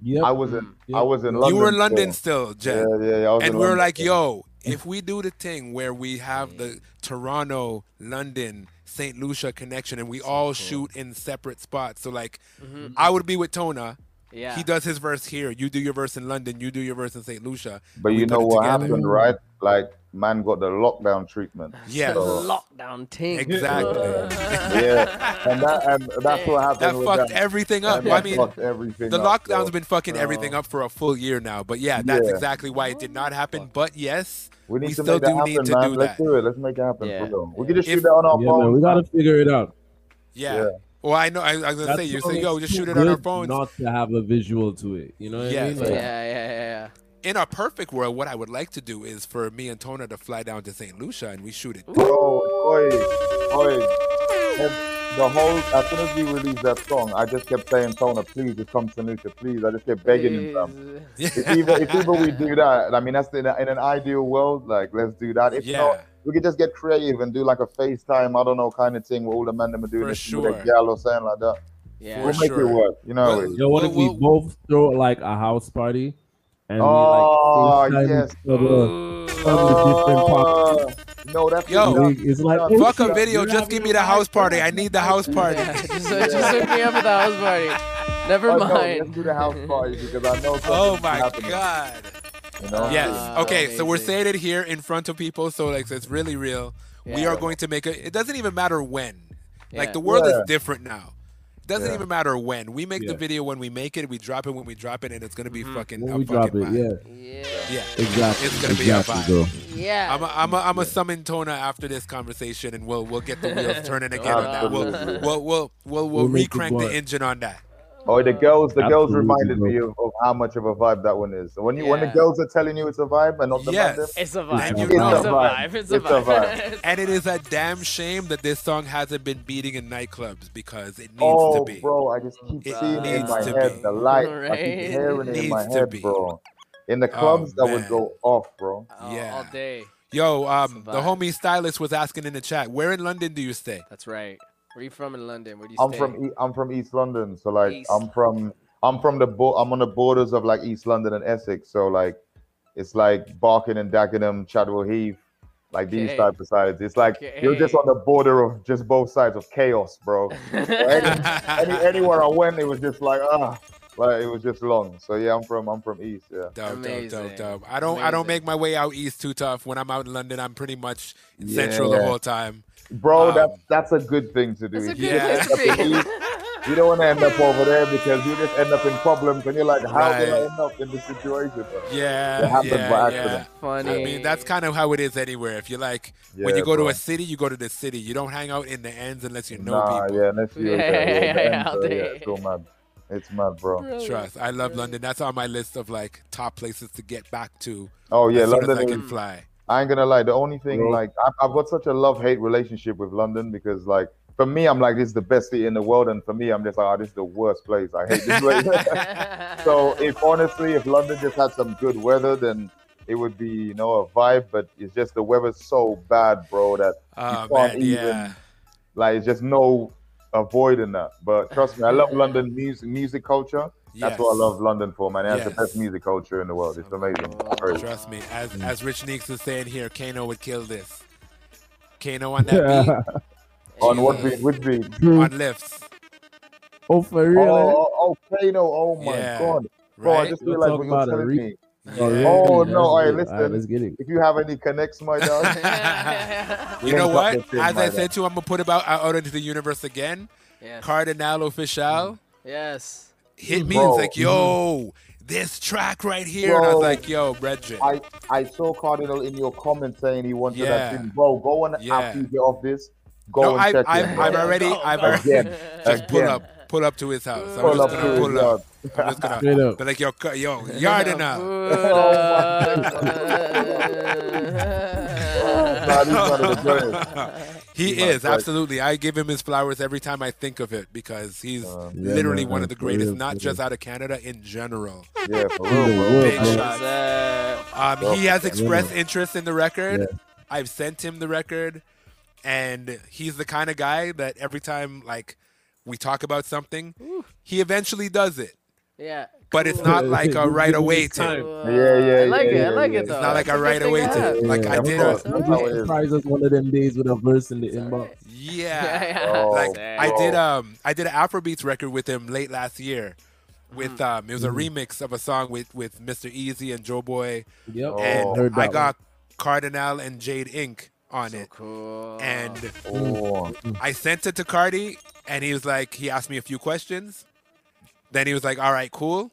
Yep. I was in. Mm. I was in London. You were in London still. still, Jen. Yeah, yeah, yeah. I was and we are like, yo, if we do the thing where we have the mm. Toronto, London, St. Lucia connection and we all shoot in separate spots. So like mm-hmm. I would be with Tona. Yeah. He does his verse here. You do your verse in London. You do your verse in St. Lucia. But you know what together. happened, right? Like, man got the lockdown treatment. Yeah. So, Lockdown ting. Exactly. yeah, and that and that's what happened. That with fucked that. everything up. And I mean, everything the up, lockdown's so- been fucking oh. everything up for a full year now. But yeah, that's Yeah. exactly why it did not happen. But yes, We need to still make that do happen, need to man. do Let's that. do it. Let's make it happen. Yeah. For real. We can just If- shoot that on our Yeah, phone. man, we gotta figure it out. Yeah. Yeah. Well, I know. I, I was gonna That say, you say, yo, just shoot it on our phones. Not to have a visual to it. You know what Yeah, I mean? yeah. Like, Yeah, yeah, yeah, yeah. In a perfect world, what I would like to do is for me and Tona to fly down to St. Lucia and we shoot it. Bro, oh, oi, oi. The whole, as soon as we released that song, I just kept saying, Tona, please, just come to Lucia, please. I just kept begging him, fam. If either, if either we do that, I mean, that's in, a, in an ideal world, like, let's do that. If Yeah. not, we could just get creative and do like a FaceTime, I don't know, kind of thing where all the men them are doing For this sure. with a gal or something like that. Yeah. We'll make sure. it work, you know. Well, it. Yo, what if we Well, both throw like a house party and Oh, we like oh, FaceTime yes. each other from the oh. different pockets? No, that's Yo. It's like Fuck oh, Fuck a video, just give me the house party. party. I need the house party. Yeah, just, just hook me up at the house party. Never Oh, no, mind. let's do the house party because I know. Oh something's my happening, god. You know? Yes. Okay, so we're amazing. saying it here in front of people, so like it's really real. We are going to make a. It doesn't even matter when. Like the world Yeah. is different now. It doesn't Yeah. even matter when. We make the video when we make it. We drop it when we drop it, and it's gonna be Mm-hmm. fucking. When a we drop fucking it, vibe. yeah, Yeah. Yeah. exactly. It's gonna be a vibe. bro. Yeah. I'm a, I'm a, I'm a summon Tona after this conversation, and we'll we'll get the wheels turning again on that. We'll Absolutely. we'll we'll we'll, we'll We'll make it recrank the work. engine on that. Oh, the girls, the girls reminded me of, of how much of a vibe that one is. When you when the girls are telling you it's a vibe and not the Yes. man, It's a And vibe. you It's a vibe. It's a It's a vibe. And it is a damn shame that this song hasn't been beating in nightclubs because it needs oh, to be. bro, I just keep It seeing it in needs my to head. be. The light, I Right? keep hearing it in my Needs to head, be. bro. In the clubs, that would go off, bro. Oh, Yeah. All day. Yo, um, the homie stylist was asking in the chat, where in London do you stay? That's right. Where are you from in London? Where do you I'm stay? from E- I'm from East London, so like East. I'm from I'm from the bo- I'm on the borders of like East London and Essex, so like it's like Barking and Dagenham, Chadwell Heath, like these type of sides. It's like you're just on the border of just both sides of chaos, bro. So any, any, anywhere I went, it was just like ah, like it was just long. So yeah, I'm from I'm from East, yeah. Dope, dope, Amazing. dope, dope. I don't, I don't make my way out east too tough. When I'm out in London, I'm pretty much in central the whole time. Bro, Um, that's that's a good thing to do. That's a you good just thing to be. You don't want to end up over there because you just end up in problems and you're like, how did I end up in this situation? Bro? Yeah, It happened yeah, by yeah. Funny. I mean, that's kind of how it is anywhere. If you like, when you go to a city, you go to the city. You don't hang out in the ends unless you know Nah, people. yeah, unless you Yeah, yeah, yeah, the yeah, ends, out uh, yeah, there. It's so mad. It's mad, bro. Trust. I love London. That's on my list of like top places to get back to. Oh yeah, as soon London as I is- can fly. I ain't gonna lie. The only thing, Bro. like, I've, I've got such a love-hate relationship with London because, like, for me, I'm like, this is the best city in the world, and for me, I'm just like, oh, this is the worst place. I hate this place. so, if honestly, if London just had some good weather, then it would be, you know, a vibe. But it's just the weather's so bad, bro, that Oh you can't man, even yeah. like. It's just no avoiding that. But trust me, I love London music music culture. That's what I love London for, man. It has Yes. the best music culture in the world. It's amazing. Crazy. Trust me, as as Rich Neeks is saying here, Kano would kill this. Kano on that beat. On what beat? Which beat? on lifts. Oh, for real? Oh, eh? oh, oh, Kano. Oh my Yeah. god. Bro, I just We'll realized what you're about it, telling Rick. me. Oh, really? Oh Let's no! All right, get listen. All right, let's get it. If you have any connects, my dog, You know what? this As I dog. said to, you, I'm gonna put about out out into the universe again. Yes. Kardinal Offishall Yes. hit me Bro. and like, "Yo, this track right here," and I was like, "Yo, brethren." I I saw Kardinal in your comment saying he wanted Yeah. that thing. Bro, go on Yeah. after you get off this. Go no, and I, check I, it. I've already, I've already, Again, just pull again. up, pull up to his house. I'm Pull just up gonna to pull up. yard. I'm just gonna up. be like, yo, cu- yo, yard now. Nah, these one of the greatest. He is absolutely. I give him his flowers every time I think of it because he's Uh, Yeah, literally man, one of the greatest, real, not for just out of Canada in general. Yeah, for real, bro. Big bro. shots. Um, he has expressed Yeah. interest in the record. Yeah. I've sent him the record, and he's the kind of guy that every time like we talk about something, he eventually does it. Yeah. But it's not like a right away thing. time. Uh, Yeah, yeah, I like yeah, it. I like yeah. it It's not like That's a right away to thing. have. Like, I of did course. a- That's how it is. Surprise us one of them days with a verse in the inbox. Yeah. Yeah. Oh, like I did um I did an Afrobeats record with him late last year. With Mm-hmm. um it was a remix of a song with with Mr. Eazi and Joeboy Yep. Oh. and Heard I that got Kardinal and Jayd Ink on So it. cool. And Oh, I sent it to Cardi and he was like he asked me a few questions. Then he was like, "All right, cool."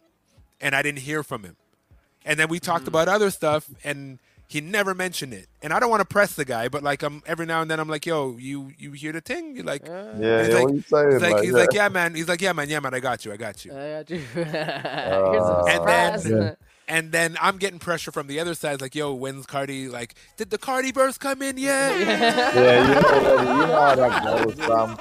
And I didn't hear from him. And then we talked about other stuff and he never mentioned it. And I don't want to press the guy, but like I'm every now and then I'm like, "Yo, you you hear the thing?" You're like yeah, He's yeah. like- saying? He's like, like, he's yeah. like, yeah, man. He's like, yeah, man, yeah, man. I got you, I got you. I got you. Uh, And then- Yeah. And then I'm getting pressure from the other side, like, yo, when's Cardi? Like, did the Cardi verse come in yet? Yeah, you know, you know how that goes, fam.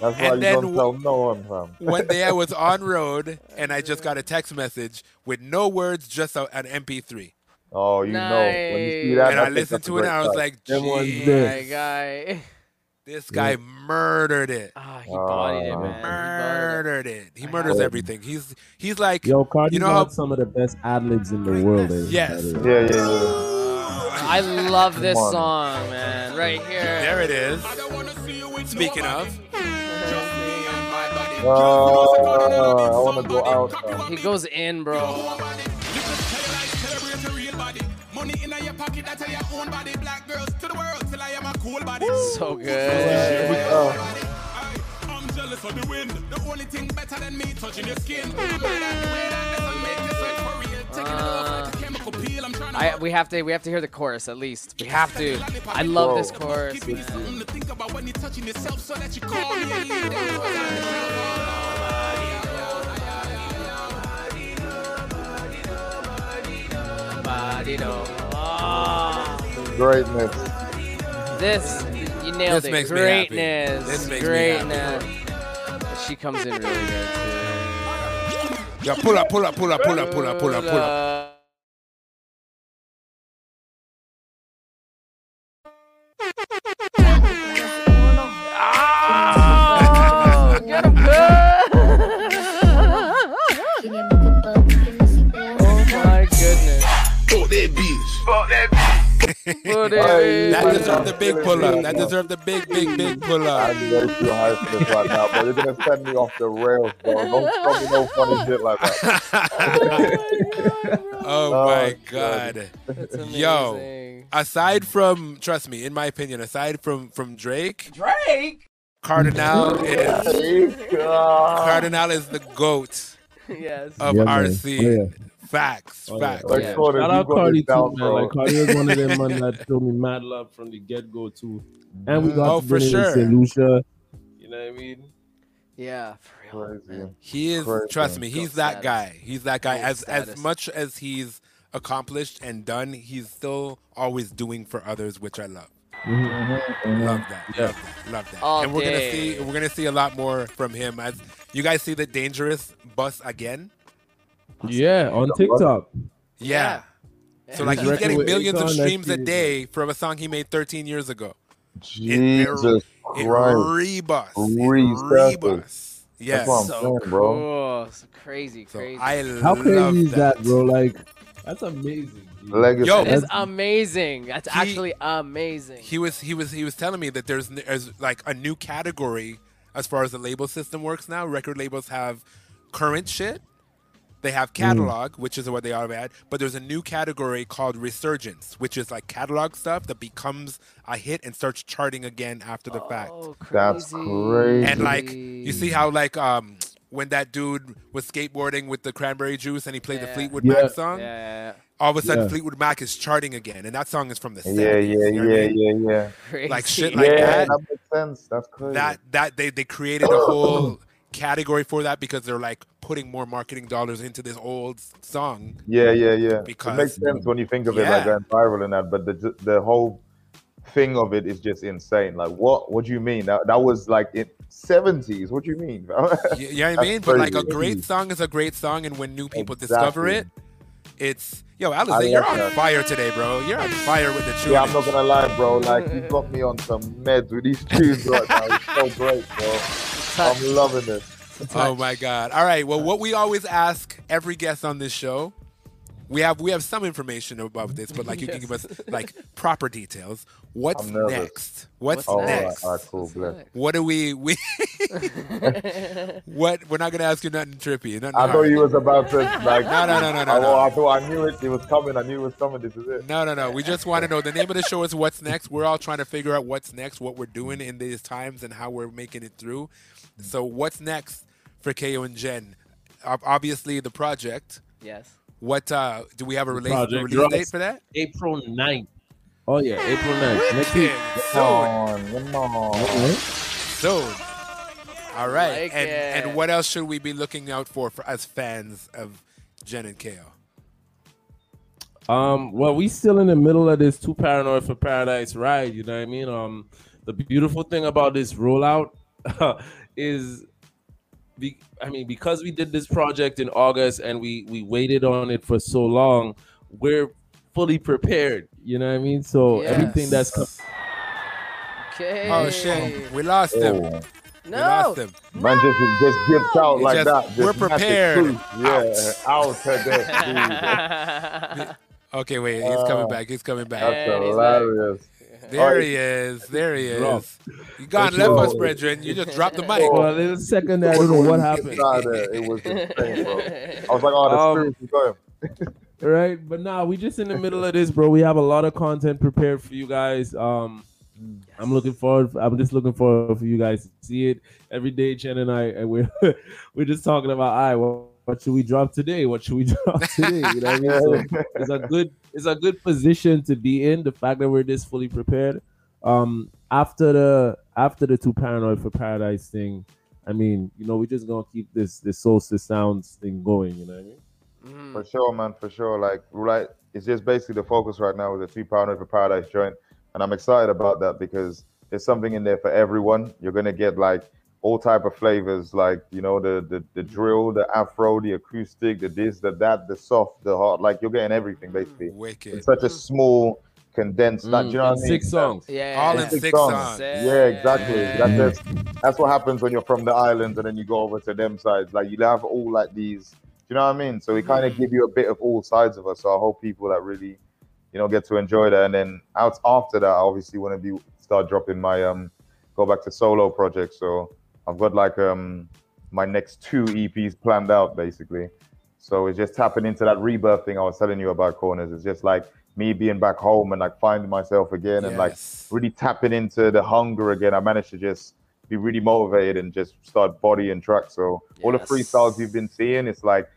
That's why And you then don't tell no one, fam. One day I was on road and I just got a text message with no words, just a, an MP3. Oh, you know. When you see that, and I that's- listened to it and I was like, "Gee, there. My guy. this guy murdered it. Ah, he bodied it, man. He bodied it. Murdered it. He murders everything. He's he's like, Yo, Cardi You know how- some of the best ad libs in the world. eh, Yes. by the way. Yeah, yeah, yeah. I love this song, man. Right here. there it is. Speaking of, I want to go out. fam. He goes in, bro. Money in your pocket, that's how your own body. Black girls to the world till I am a cool body. So good. I'm jealous of the wind. The only thing better than me touching your skin. I'm mad at the way that doesn't make you sweat for real. Taking it off like a ah. chemical peel. I'm trying to I, we have to we have to hear the chorus at least. We have to. I love this chorus. give you man. something to think about when you're touching yourself so that you call me and leave Greatness. this you nailed This it. makes me happy. Greatness. This makes me happy. Greatness. She comes in really good too. Yeah, pull up, pull up, pull up, pull up, pull up, pull up, pull up. Put it That man, deserved the big feeling pull up. That man. deserved the big, big, big pull up. I'm very too high for this right now, but you're gonna send me off the rails, bro. Don't tell me no funny shit like that. Oh Oh, my God. god. That's Yo, aside from trust me, in my opinion, aside from from Drake, Drake. Kardinal is God. Kardinal is the goat yes. of Yeah, our man. scene. Oh, Facts, Oh, facts. Like, Yeah. Conan, Shout you out got Cardi this down, too, man. bro. Like Cardi was one of them man that showed me mad love from the get go too. And we got Oh, to for bring in sure. Saint Lucia. You know what I mean? Yeah, for real. Crazy. He is Crazy. trust me, he's Goat that status. guy. He's that guy. Goat As as much as he's accomplished and done, he's still always doing for others, which I love. Mm-hmm. Love that. Yeah. Love that. Love that. All and we're gonna see we're gonna see a lot more from him as you guys see the dangerous bus again. Yeah, on TikTok. Yeah. So like His he's getting millions of streams a day from a song he made 13 years ago. Jesus It Right. rebus. It rebus. Yes. That's what I'm so saying, bro. cool. So crazy, crazy. I How love crazy is that. that, bro? Like, that's amazing. dude. Legacy. Yo, That is That's- amazing. That's He- actually amazing. he was he was he was telling me that there's, there's like a new category as far as the label system works now. Record labels have current shit. They have catalog, which is what they are at, but there's a new category called resurgence, which is like catalog stuff that becomes a hit and starts charting again after the fact. Oh, crazy. That's crazy. And like you see how like um when that dude was skateboarding with the cranberry juice and he played the Fleetwood Yeah. Mac song, Yeah, all of a sudden Yeah. Fleetwood Mac is charting again, and that song is from the 70s. Yeah, yeah, you know what I yeah, mean? yeah, yeah. crazy. Like shit like yeah, that. that makes sense. That's crazy. that that they they created a whole category for that because they're like putting more marketing dollars into this old song. Yeah, yeah, yeah. Because- it makes sense when you think of it like going viral and that, but the the whole thing of it is just insane. Like, what? What do you mean? That that was like in seventies. What do you mean? You, you know I mean? But like a great song is a great song, and when new people discover it, it's yo, I Alizé, you're on that. fire today, bro. You're on fire with the tune. yeah, I'm not gonna lie, bro. Like, you got me on some meds with these tunes right now. It's so great, bro. I'm loving it. Oh my god! All right. Well, what we always ask every guest on this show, we have we have some information about this, but like you can give us like proper details. What's next? What's Oh, next? all right, cool. What do we we? what we're not gonna ask you nothing trippy. Nothing I thought you was about to like. No, no, no, no, no, I, no. I thought I knew it. It was coming. I knew it was coming. This is it. No, no, no. We just want to know the name of the show is What's Next. We're all trying to figure out what's next, what we're doing in these times, and how we're making it through. So, what's next for KO and Jen? Obviously, the project. yes. What uh, do we have a release, a release date for that? April 9th. Oh yeah, April 9th. Next week. Come on, come on. Okay. Soon. All right. Like and it. and what else should we be looking out for, for as fans of Jen and KO? Um, well, we still in the middle of this Too Paranoid for Paradise ride. You know what I mean? Um, the beautiful thing about this rollout is, be, I mean, because we did this project in August and we we waited on it for so long, we're fully prepared. You know what I mean? So everything that's coming. Okay. Oh shit, we lost him. Oh. We No. lost him. Man just just dipped out It like just- that. we're Just massive prepared. truth. Yeah, out today. Okay, wait. He's coming Uh, back. He's coming back. That's hilarious. There he is. There he is. You gone Let's left go. us, brethren. You just dropped the mic. For a little second there, I don't know what happened. Inside there, It was insane, bro. I was like, oh, the Um, spirit is going. right? But nah, we just in the middle of this, bro. We have a lot of content prepared for you guys. Um, I'm looking forward. I'm just looking forward for you guys to see it every day. Jen and I, and we're we're just talking about, all right, well, what should we drop today? What should we drop today? You know what I mean? So it's a good it's a good position to be in. The fact that we're this fully prepared. Um, after the after the too paranoid for paradise thing, I mean, you know, we're just gonna keep this this solstice sounds thing going. You know what I mean? Mm. For sure, man, for sure. Like, right, it's just basically the focus right now with the too paranoid for Paradise joint, and I'm excited about that because there's something in there for everyone. You're gonna get like all type of flavors, like you know the the, the drill, the afro, the acoustic, the this, the that, the soft, the hard. Like you're getting everything basically. Wicked. It's such a small, condensed. not, Mm, you know what I mean? six songs. Yeah. All in Six six songs. songs. Yeah, exactly. That's, that's that's what happens when you're from the islands and then you go over to them sides. Like you have all like these. Do you know what I mean? So we kind of give you a bit of all sides of us. So I hope people that really, you know, get to enjoy that. And then out after that, I obviously want to be start dropping my um go back to solo projects. So I've got like um my next two EPs planned out basically. So it's just tapping into that rebirth thing I was telling you about corners. It's just like me being back home and like finding myself again and like really tapping into the hunger again. I managed to just be really motivated and just start bodying tracks. So all the freestyles you've been seeing, it's like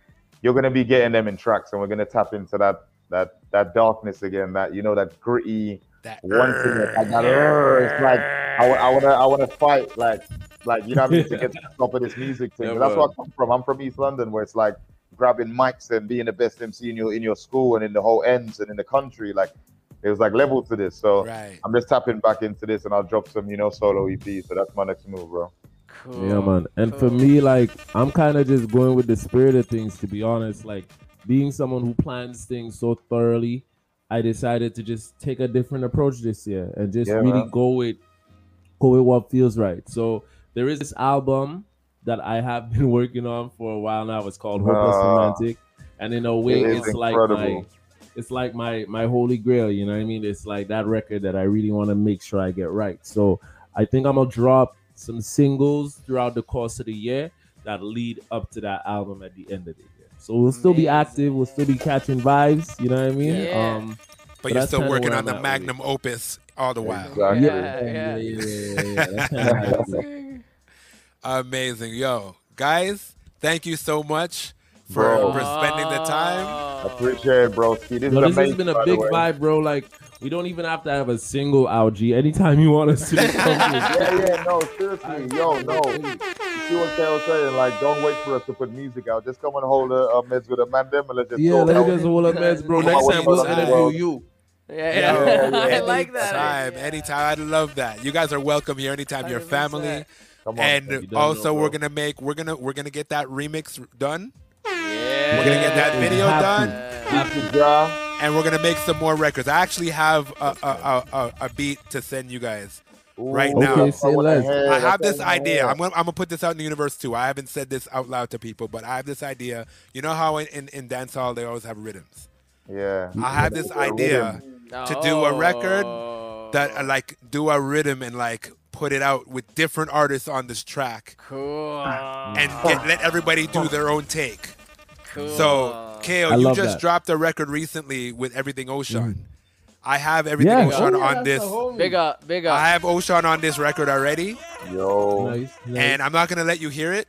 you're gonna be getting them in tracks, and we're gonna tap into that that that darkness again. That you know that gritty That one thing that, that. It's like I, wa- I wanna I wanna fight like like you know what I mean to get to the top of this music thing. Yeah, that's where. I come from. I'm from East London, where it's like grabbing mics and being the best MC in your in your school and in the whole ends and in the country. Like it was like level to this. So Right. I'm just tapping back into this, and I'll drop some you know solo EP. So that's my next move, bro. Cool. Yeah, man. And for me, like, I'm kind of just going with the spirit of things, to be honest. Like, being someone who plans things so thoroughly, I decided to just take a different approach this year and just Yeah, really man. go with go with what feels right. So there is this album that I have been working on for a while now. It's called Hopeless Ah. Romantic, and in a way, It is it's like my it's like my my holy grail. You know what I mean? It's like that record that I really want to make sure I get right. So I think I'm gonna drop some singles throughout the course of the year that lead up to that album at the end of the year. So we'll still be active. We'll still be catching vibes. You know what I mean? Yeah. Um, But you're still working on the at with it. magnum opus all the while. Exactly. Yeah, yeah, yeah, is. Amazing. Yo, guys, thank you so much for, Bro. for spending the time. Oh. Appreciate it, bro. Ski. This Yo, is this has been a big vibe, bro. Like we don't even have to have a single algae. Anytime you want us to come yeah, yeah, no, seriously, yo, no. You see what they were saying? Like, don't wait for us to put music out. Just come and hold a, a meds with a man them and let's just Yeah, talk let's out. just hold a meds, bro. Next time we'll interview you. Yeah, Yo, yeah. I like that. Anytime, anytime. I love that. You guys are welcome here anytime. Your family. Come on, and also know, we're gonna make we're gonna we're gonna get that remix done. Yeah. We're gonna get that video Have done. to. Have to. Yeah. and we're gonna make some more records. I actually have a a, a, a, a beat to send you guys right Ooh, now. Okay, say less. I have this idea. I'm gonna, I'm gonna put this out in the universe too. I haven't said this out loud to people, but I have this idea. You know how in, in, in dance hall they always have rhythms. Yeah. I have this Yeah, idea to do a record Oh. that uh, like do a rhythm and like put it out with different artists on this track Cool. and get, let everybody do their own take. cool. So, Kale, you just that. dropped a record recently with Everything Ocean. I have Everything Yes. Ocean Oh, yeah, on this. the homie. big up, big up. I have Ocean on this record already, Yo. Nice, nice. and I'm not gonna let you hear it.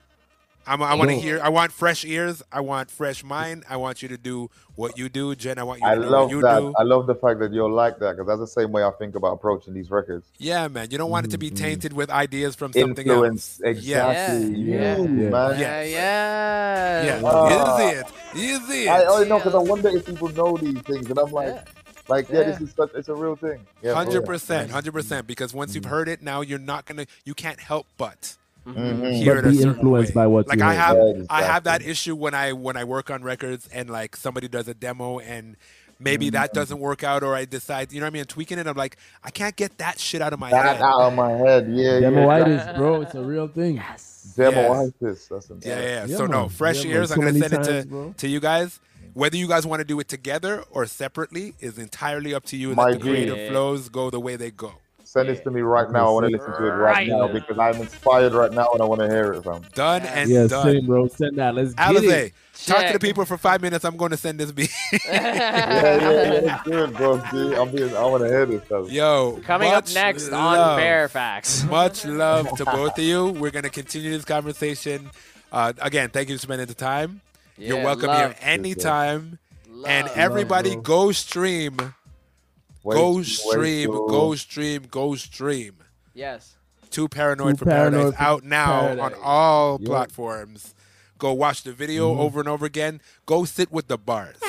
I'm, I want to hear. I want fresh ears. I want fresh mind. I want you to do what you do, Jen. I want you I to do love what you that. do. I love the fact that you're like that because that's the same way I think about approaching these records. Yeah, man. You don't want it to Mm-hmm. be tainted with ideas from something Influence, else. exactly. Yeah, You, yeah. man. yeah, yeah. Yeah. Ah. Is it? Is it? I only know because I wonder if people know these things, and I'm like, Yeah. like, yeah, Yeah. this is such, it's a real thing. Yeah, Hundred percent, hundred percent. Because once you've heard it, now you're not gonna. You can't help but Mhm. hear But it a be influenced way. by what like you I have, Yeah, I have that issue when I when I work on records and like somebody does a demo and maybe Mm-hmm. that doesn't work out or I decide, you know what I mean, tweaking it. I'm like, I can't get that shit out of my That head. out of my head, yeah, yeah. Demoitis, bro. It's a real thing. Demoitis. That's a, Yeah, yeah. Yeah, so no, fresh Yeah, ears. So I'm gonna many send it to bro. to you guys. Whether you guys want to do it together or separately is entirely up to you. My Let the G. creative flows go the way they go. Send this to me right now. I want to listen to it right, Right. now because I'm inspired right now and I want to hear it from. Done and Yeah, done. same, bro. Send that. Let's get Alize, it. talk to the people for five minutes. I'm going to send this beat. Yeah, yeah, yeah. Good, bro. See, I'm being, I want to hear this stuff. Yo, Coming up next love. on Fairfax. Much love to both of you. We're going to continue this conversation. Uh, again, thank you for spending the time. You're welcome love. here anytime. And everybody, bro. go stream. Wait, go stream. bro. Go stream. Go stream. Yes. Too Paranoid Too for Paradise Paranoid for out now Paradise. on all Yo. platforms. Go watch the video Mm-hmm. over and over again. Go sit with the bars. Yo,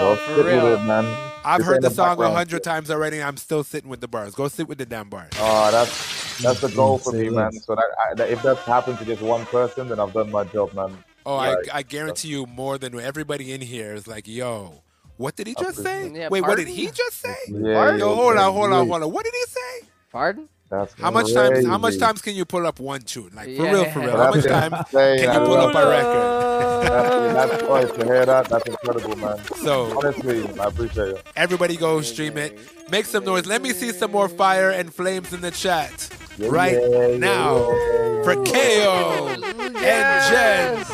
Bro, for sit with real. it, man. I've This heard the song a hundred times already. I'm still sitting with the bars. Go sit with the damn bars. Oh, that's that's the goal for Say me, man. So that, I, that if that happens to just one person, then I've done my job, man. Oh, Like, I, I guarantee you more than everybody in here is like, yo, what did he just say? Yeah, Wait, what did he just say? Yeah, Yo, hold on, hold on, hold on. What did he say? Pardon? That's How much times? How much times can you pull up one tune? Like for Yeah. real, for real. How much time can you pull up a record? That's, that's right. To hear that, that's incredible, man. So Honestly, I appreciate it. everybody go stream it. Make some noise. Let me see some more fire and flames in the chat Yeah, right yeah, yeah, now yeah. for KO and Jen.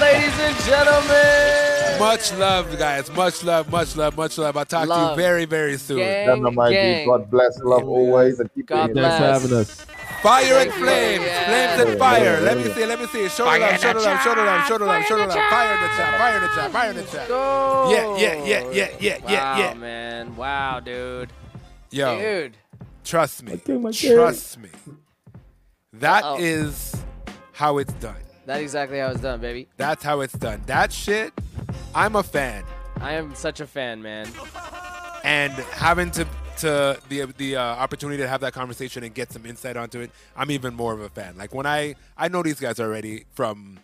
Ladies and gentlemen. Much love, guys. Much love, much love, much love. I'll talk to you very, very soon. Gang, Dynamite, gang. God bless, love always, and keep God bless. Thanks for having us. Fire and Thank you. flames, Yeah. flames and fire. Let me see, let me see. Show the love, show the love, show the love, show the love, show the love. Fire in the chat, fire in the chat, fire in the chat. Go. Yeah, yeah, yeah, yeah, yeah, yeah, Wow, yeah. man. Wow, dude. Yo, Dude. trust me, Okay, my kid. trust me. That Uh-oh. is how it's done. That's exactly how it's done, baby. That's how it's done. That shit, I'm a fan. I am such a fan, man. and having to to the the uh, opportunity to have that conversation and get some insight onto it, I'm even more of a fan. Like when I I know these guys already from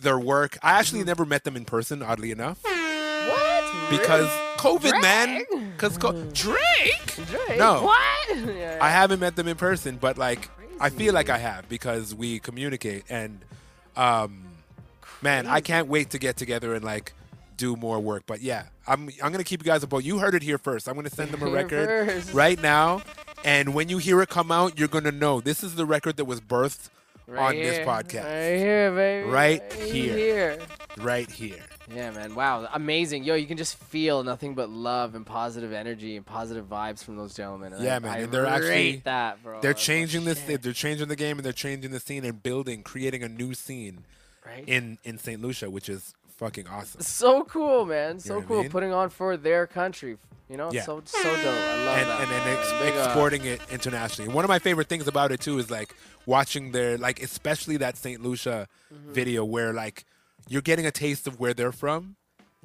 their work. I actually never met them in person, oddly enough. What? because COVID, man. Because co- Drake. Drake? No, What? Yeah, I haven't met them in person, but like I feel like I have because we communicate and um man, I can't wait to get together and like do more work. But yeah, I'm I'm gonna keep you guys about. You heard it here first. I'm gonna send them a record first. right now, and when you hear it come out, you're gonna know this is the record that was birthed Right on this podcast. Right here, baby. Right here. here. Right here. Yeah, man. Wow. Amazing. Yo, you can just feel nothing but love and positive energy and positive vibes from those gentlemen. And Yeah, I, man, I and they're actually that, bro. They're That's changing this. They're changing the game, and they're changing the scene and building, creating a new scene Right. in in St. Lucia, which is fucking awesome. so cool, man. So know what I cool. mean? Putting on for their country. You know, Yeah. so so dope. I love and, that. and then ex- Big up. exporting it internationally. One of my favorite things about it too is like watching their like, especially that St. Lucia Mm-hmm. video where like you're getting a taste of where they're from.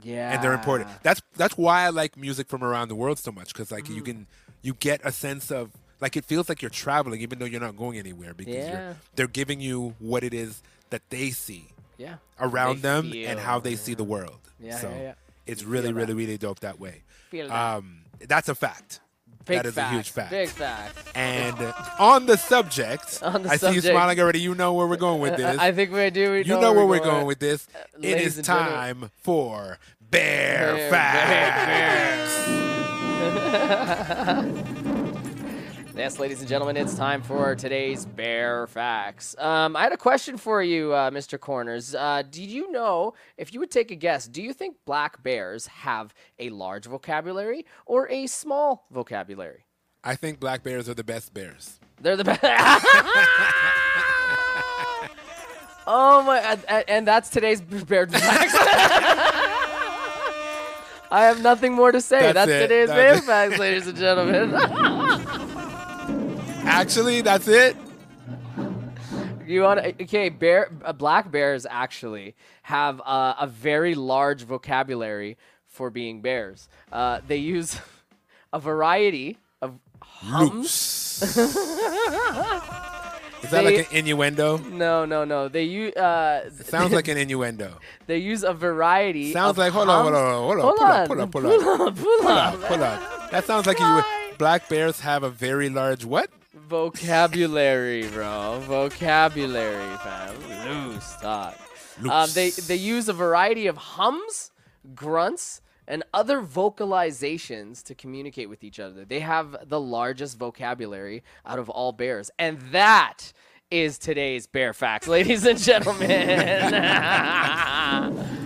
Yeah. and they're important. That's that's why I like music from around the world so much because like Mm. you can you get a sense of like it feels like you're traveling even though you're not going anywhere because Yeah. you're, they're giving you what it is that they see Yeah. around They them feel, and how they see the world. Yeah, so yeah, yeah. it's You really really that. really dope that way. Feel that. Um, that's a fact. Big that is fact. a huge fact. Big fact. And on the subject, On the I see you subject. smiling already. You know where we're going with this. I think we do. We you know know where we're going going. with this. Uh, it ladies is and gentlemen. time for Bear Bear Facts. Yes, ladies and gentlemen, it's time for today's Bear Facts. Um, I had a question for you, uh, Mr. Corners. Uh, did you know, if you would take a guess, do you think black bears have a large vocabulary or a small vocabulary? I think black bears are the best bears. They're the best. oh my! And, and that's today's Bear Facts. I have nothing more to say. That's That's, it. today's That's Bear. Facts, ladies and gentlemen. Actually, that's it. You want to, okay? Bear, uh, black bears actually have uh, a very large vocabulary for being bears. Uh, they use a variety of hums. Is that They- like an innuendo? No, no, no. They use. Uh, It sounds like an innuendo. They use a variety. Sounds like hold on, hold on, hold on, Hold pull on, up, pull up, pull pull up, pull pull up. up, pull up. That sounds like you. Black bears have a very large what? Vocabulary, bro. Vocabulary, fam. Loose talk. Um, they they use a variety of hums, grunts, and other vocalizations to communicate with each other. They have the largest vocabulary out of all bears, and that is today's bear facts, ladies and gentlemen.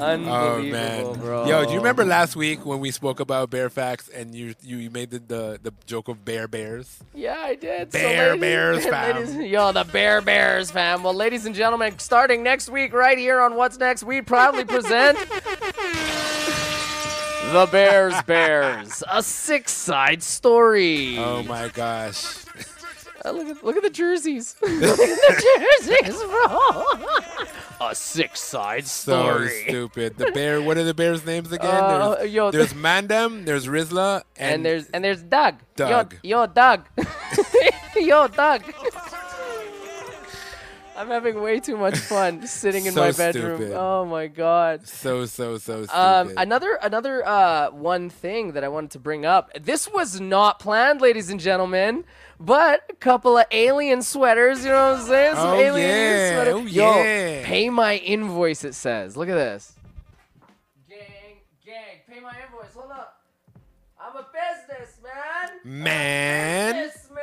Oh Unbelievable, man, bro. yo, do you remember last week when we spoke about bear facts and you you made the the, the joke of bear bears? Yeah, I did. Bear ladies- Bears, fam. ladies- yo, the Bear Bears, fam. Well, ladies and gentlemen, starting next week, right here on What's Next, we proudly present the Bears Bears, a six-side story. Oh my gosh. Uh, look at look at the jerseys. look at the jerseys, bro. A six-side So story. stupid. The bear. What are the bears' names again? Uh, there's, yo, there's Mandem. There's Rizla, and, And, there's and there's Doug. Doug. Yo, yo Doug. yo, Doug. I'm having way too much fun sitting in So my bedroom. stupid. Oh my god. so so so stupid. Um, another another uh, one thing that I wanted to bring up. This was not planned, ladies and gentlemen, but a couple of alien sweaters. You know what I'm saying? Some Oh, alien yeah. sweater. Oh, Yo, yeah. pay my invoice. It says. Look at this. Gang, gang, pay my invoice. Hold up. I'm a businessman. Man. Businessman.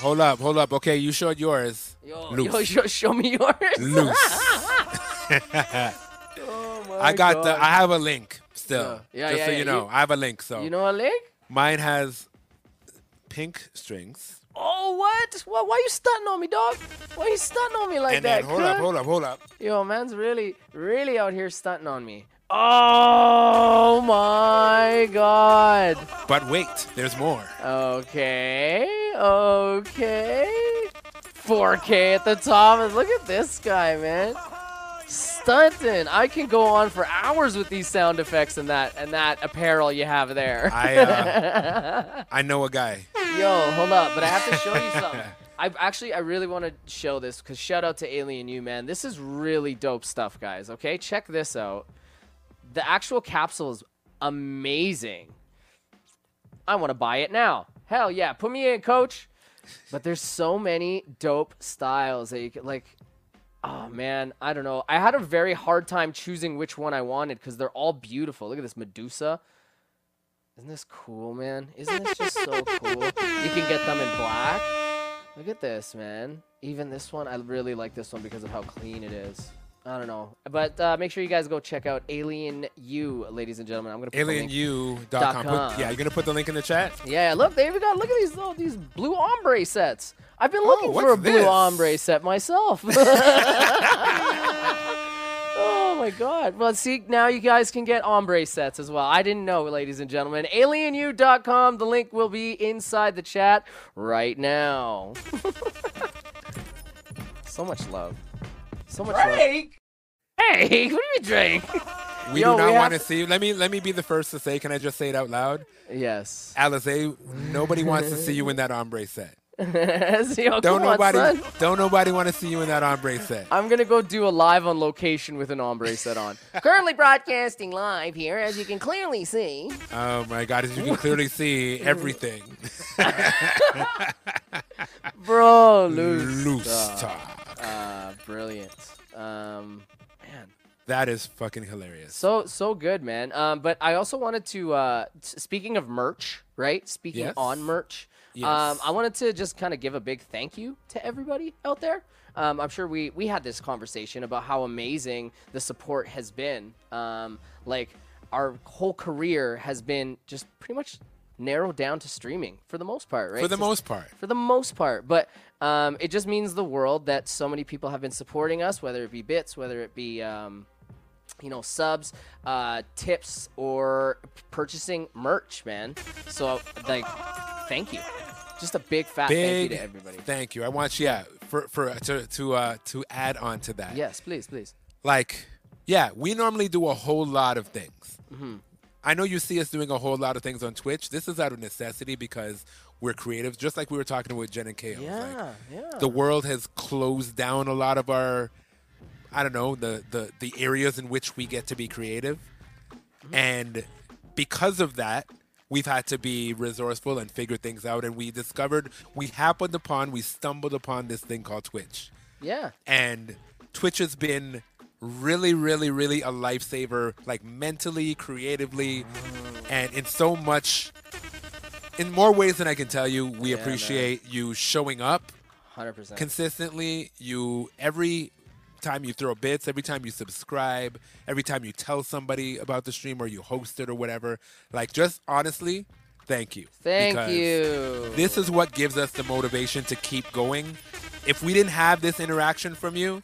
Hold up, hold up. Okay, you showed yours. Yo, Loose. yo, show, show me yours. Loose. oh my I got the. I have a link still. Yeah, just yeah, so yeah, you know, you- I have a link. So You know a link? mine has pink strings. Oh, what? What? Why you stunting on me, dog? Why are you stunting on me like and that? then hold up, hold up, hold up. Yo, man's really, really out here stunting on me. Oh my god. But wait, there's more. Okay, okay. 4K at the top. And look at this guy, man. Stunting. I can go on for hours with these sound effects and that and that apparel you have there. I uh, I know a guy. Yo, hold up, but I have to show you something. I actually, I really want to show this because shout out to Alien U, man. This is really dope stuff, guys. Okay, check this out. the actual capsule is amazing. I want to buy it now. Hell yeah, put me in, coach. But there's so many dope styles that you can like. Oh man, I don't know. I had a very hard time choosing which one I wanted because they're all beautiful. Look at this Medusa. Isn't this cool, man? Isn't this just so cool? You can get them in black. Look at this, man. Even this one, I really like this one because of how clean it is. I don't know, but uh, make sure you guys go check out Alien U, ladies and gentlemen. I'm gonna put AlienU.com. Put, yeah, you're gonna put the link in the chat. yeah, look, they even got look at these oh, these blue ombre sets. I've been looking for what's a blue this? ombre set myself. oh my god. Well, see, now you guys can get ombre sets as well. I didn't know, ladies and gentlemen. AlienU.com. The link will be inside the chat right now. so much love. So much Drake? love. Hey, what do you mean, Drake? We Yo, do not want to see. Let me let me be the first to say. Can I just say it out loud? Yes. Alizé, nobody wants to see you in that ombre set. Yo, oh, don't come on, nobody don't nobody want to see you in that ombre set. I'm gonna go do a live on location with an ombre set on. Currently broadcasting live here, as you can clearly see. Oh my God! As you can clearly see, everything. Bro, loose, Loose talk. Brilliant. Um, man, That is fucking hilarious. so so good, man. Um, but I also wanted to. Uh, speaking of merch, right? Speaking Yes. on merch, um, I wanted to just kind of give a big thank you to everybody out there. Um, I'm sure we we had this conversation about how amazing the support has been. Um, like our whole career has been just pretty much narrowed down to streaming for the most part, right? For the most part. for the most part. But um, it just means the world that so many people have been supporting us, whether it be bits, whether it be um, you know subs, uh, tips, or purchasing merch, man. So like, thank you. Just a big fat thank you to everybody. Thank you. I want you, yeah, for for to to uh to add on to that. Yes, please, please. Like, yeah, we normally do a whole lot of things. Mhm. I know you see us doing a whole lot of things on Twitch. This is out of necessity because we're creative, just like we were talking with Jen and Kale. Yeah, yeah. The world has closed down a lot of our, I don't know, the the the areas in which we get to be creative, mm-hmm. and because of that, we've had to be resourceful and figure things out. And we discovered, we happened upon, we stumbled upon this thing called Twitch Yeah. and Twitch has been really, really, really a lifesaver, like mentally, creatively, and in so much, in more ways than I can tell you. We Yeah, appreciate you showing up Hundred percent. consistently. You every time you throw bits, every time you subscribe, every time you tell somebody about the stream or you host it or whatever. Like, just honestly, thank you. Thank because you. This is what gives us the motivation to keep going. If we didn't have this interaction from you,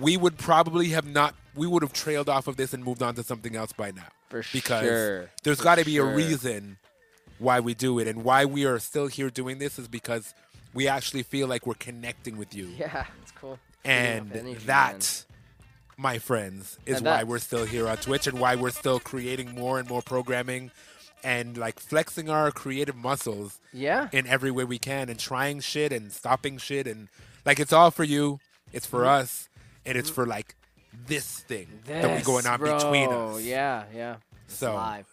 we would probably have not. We would have trailed off of this and moved on to something else by now. For because sure. there's got to be sure. a reason why we do it and why we are still here doing this is because we actually feel like we're connecting with you. Yeah, it's cool. And Feeding off energy, that, my friends, is why we're still here on Twitch and why we're still creating more and more programming and like flexing our creative muscles Yeah. in every way we can and trying shit and stopping shit and like it's all for you. It's for Mhm. us and it's for like this thing that we're going This, on between bro. us. Yeah, yeah. It's So live.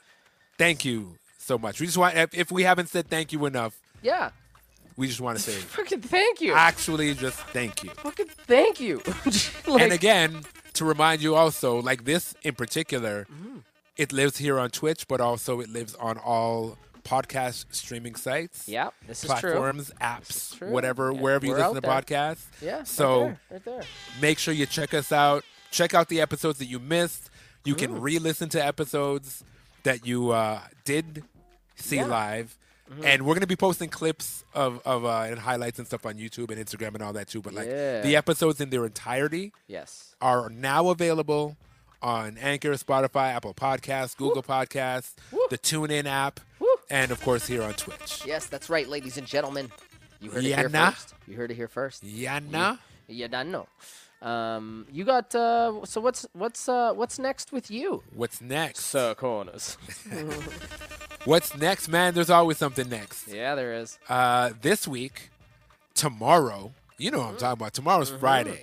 thank you so much. We just want if, if we haven't said thank you enough, Yeah. we just want to say Fucking thank you. actually just thank you. Fucking thank you. Like- and again, to remind you also, like this in particular, Mm-hmm. it lives here on Twitch, but also it lives on all podcast streaming sites. Yep, this is true. platforms, This apps, true. whatever, Yeah, wherever you listen to podcasts. Yeah, right So there, right there. make sure you check us out. Check out the episodes that you missed. You can Mm. re-listen to episodes that you uh, did see Yeah. live. Mhm. And we're gonna be posting clips of, of uh, and highlights and stuff on YouTube and Instagram and all that too. But like Yeah. the episodes in their entirety Yes. are now available on Anchor, Spotify, Apple Podcasts, Google Podcasts, the TuneIn app, and of course here on Twitch. Yes, that's right, ladies and gentlemen. You heard it here nah. first. You heard it here first. Yeah, nah. You, you done know. Um, you got uh, so what's what's uh, what's next with you? What's next? Sir Corners. What's next, man? There's always something next. yeah, there is. Uh, this week, tomorrow, you know what I'm talking about. Tomorrow's Friday.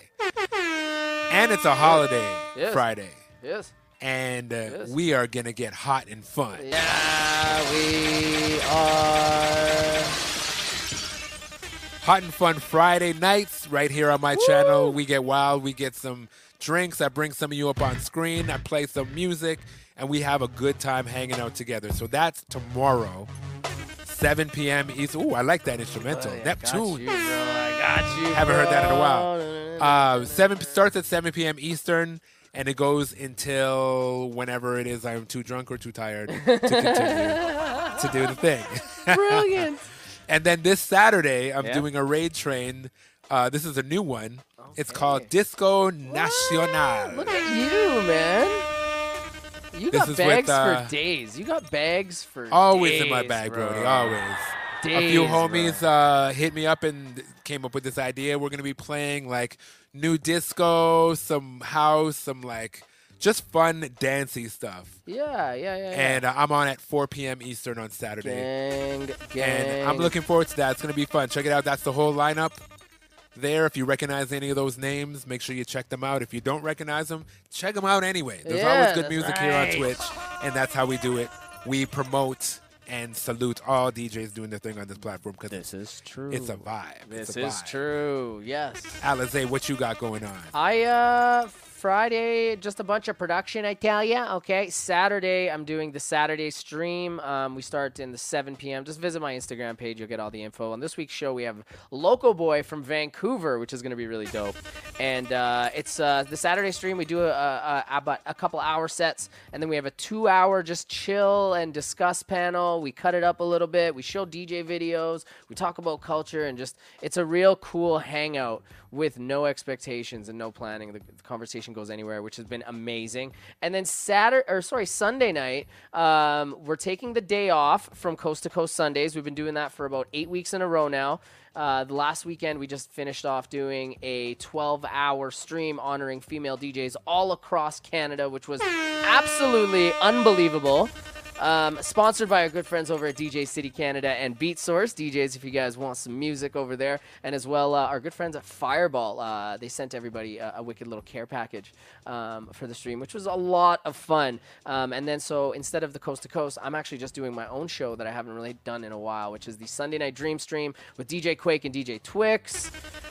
And it's a holiday Mm-hmm. Yes. Friday. Yes. and uh, we are gonna get hot and fun. Yeah, we are. Hot and fun Friday nights right here on my channel. We get wild. We get some drinks. I bring some of you up on screen. I play some music, and we have a good time hanging out together. So that's tomorrow, 7 p.m. East. Ooh, I like that instrumental. Neptune. you, bro. I got you. Haven't heard that in a while. Uh, seven starts at 7 p.m. Eastern, and it goes until whenever it is I'm too drunk or too tired to continue to do the thing. Brilliant. and then this Saturday, I'm Yeah. doing a raid train. Uh, this is a new one. It's called Disco Nacional. Look at you, man. You This got bags with, uh, for days. You got bags for Always in my bag, bro. Brody. Always. a few Days, homies uh, hit me up and came up with this idea. We're gonna be playing like new disco, some house, some like just fun dancey stuff. Yeah, yeah, yeah. And uh, I'm on at 4 p.m. Eastern on Saturday. gang, gang. And I'm looking forward to that. It's going to be fun. Check it out. That's the whole lineup there. If you recognize any of those names, make sure you check them out. If you don't recognize them, check them out anyway. There's Yeah, always good that's music here on. Twitch, and that's how we do it. We promote and salute all DJs doing their thing on this platform because this is true. It's a vibe. This it's a is vibe. true. Yes. Alizé, what you got going on? I uh Friday just a bunch of production I tell ya. Okay, Saturday I'm doing the Saturday stream. Um, we start in the 7 p.m. Just visit my Instagram page. You'll get all the info. On this week's show we have Local Boy from Vancouver, which is gonna be really dope. And uh, it's uh, the Saturday stream. We do a, a, a, about a couple hour sets, and then we have a two-hour just chill and discuss panel. We cut it up a little bit. We show DJ videos. We talk about culture and just it's a real cool hangout with no expectations and no planning. The, the conversation goes anywhere, which has been amazing. And then Saturday, or sorry, Sunday night, um, we're taking the day off from Coast to Coast Sundays. We've been doing that for about eight weeks in a row now. Uh, the last weekend, we just finished off doing a 12 hour stream honoring female DJs all across Canada, which was absolutely unbelievable. Um, sponsored by our good friends over at DJcity Canada and Beatsource. DJs, if you guys want some music over there. And as well, uh, our good friends at Fireball. Uh, they sent everybody a, a wicked little care package um, for the stream, which was a lot of fun. Um, and then, so instead of the Coast to Coast, I'm actually just doing my own show that I haven't really done in a while, which is the Sunday Night Dream Stream with DJ Quake and DJ Twix.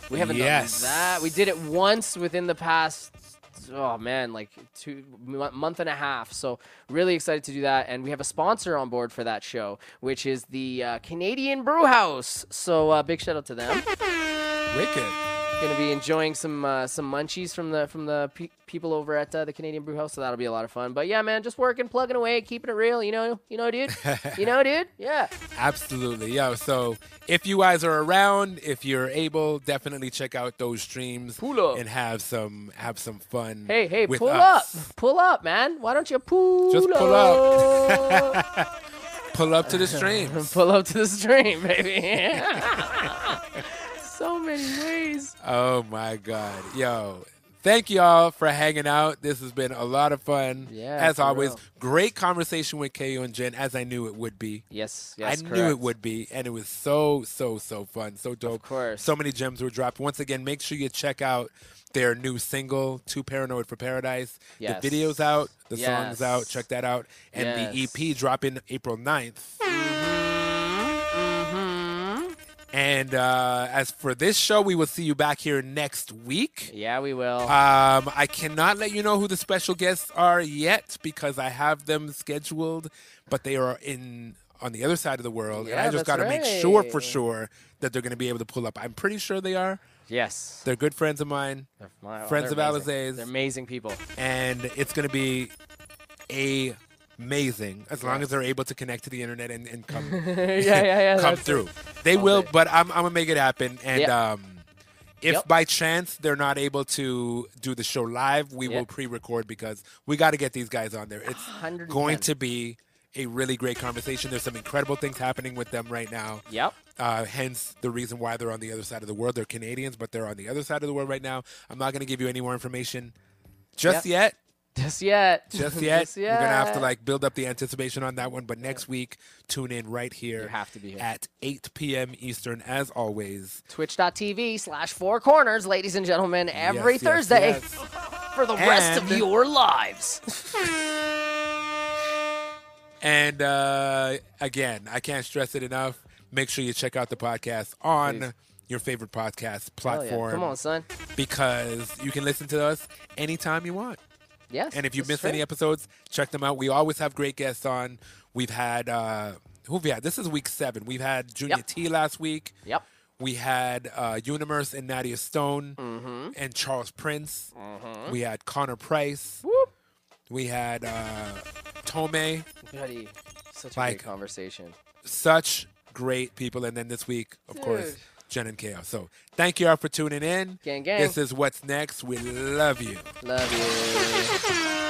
We haven't Yes. done that. We did it once within the past oh man, like two month and a half. So really excited to do that, and we have a sponsor on board for that show, which is the uh, Canadian Brewhouse. So uh, big shout out to them. Wicked. Going to be enjoying some uh, some munchies from the from the pe- people over at uh, the Canadian Brewhouse, so that'll be a lot of fun. But yeah, man, just working, plugging away, keeping it real. You know, you know, dude. you know, dude. Yeah. Absolutely, yo. So if you guys are around, if you're able, definitely check out those streams and have some have some fun. Hey, hey, pull us. up, pull up, man. Why don't you pull? Just pull up. up. pull up to the stream. pull up to the stream, baby. So many ways. Oh my God, yo. Thank y'all for hanging out. This has been a lot of fun. Yeah, As always, real. great conversation with KO and Jen, as I knew it would be. Yes, yes, I yes, knew it would be, and it was so, so, so fun, so dope. Of course. So many gems were dropped. Once again, make sure you check out their new single, Too Paranoid for Paradise. Yes. The video's out, the song's out. Check that out. And Yes. the EP dropping April 9th. And uh, as for this show, we will see you back here next week. Yeah, we will. Um, I cannot let you know who the special guests are yet because I have them scheduled, but they are in on the other side of the world, and I just got to make sure for sure that they're going to be able to pull up. I'm pretty sure they are. Yes. They're good friends of mine, My- friends of amazing. Alizé's, They're amazing people. and it's going to be a amazing as long Yes. as they're able to connect to the internet and, and come Yeah, yeah, yeah, come through. it. They will, day. but I'm, I'm gonna make it happen. And Yeah. um, if Yep. by chance they're not able to do the show live, we Yeah. will pre-record because we got to get these guys on there. It's 110. going to be a really great conversation. There's some incredible things happening with them right now. Yep. Uh, hence the reason why they're on the other side of the world. They're Canadians, but they're on the other side of the world right now. I'm not going to give you any more information just Yep. yet. Just yet. Just yet. Just We're gonna have to like build up the anticipation on that one. But next week, tune in right here. You have to be here. at 8 p.m. Eastern, as always. Twitch.tv slash four corners, ladies and gentlemen, every Yes, yes, Thursday yes. for the rest of your lives. And uh, again, I can't stress it enough. Make sure you check out the podcast on Please. your favorite podcast Hell yeah. platform. Come on, son. Because you can listen to us anytime you want. Yes. And if you missed any episodes, check them out. We always have great guests on. We've had uh who have we had? This is week seven. We've had Junior Yep. T last week. Yep. We had uh Universe and Nadia Stone Mm-hmm. and Charles Prince. Mhm. We had Connor Price. Whoop. We had uh Tona. Buddy, such a Like- great conversation. Such great people. And then this week, of course, Dude. Jen and Chaos. So thank you all for tuning in. Gang, gang. This is what's next. We love you. Love you.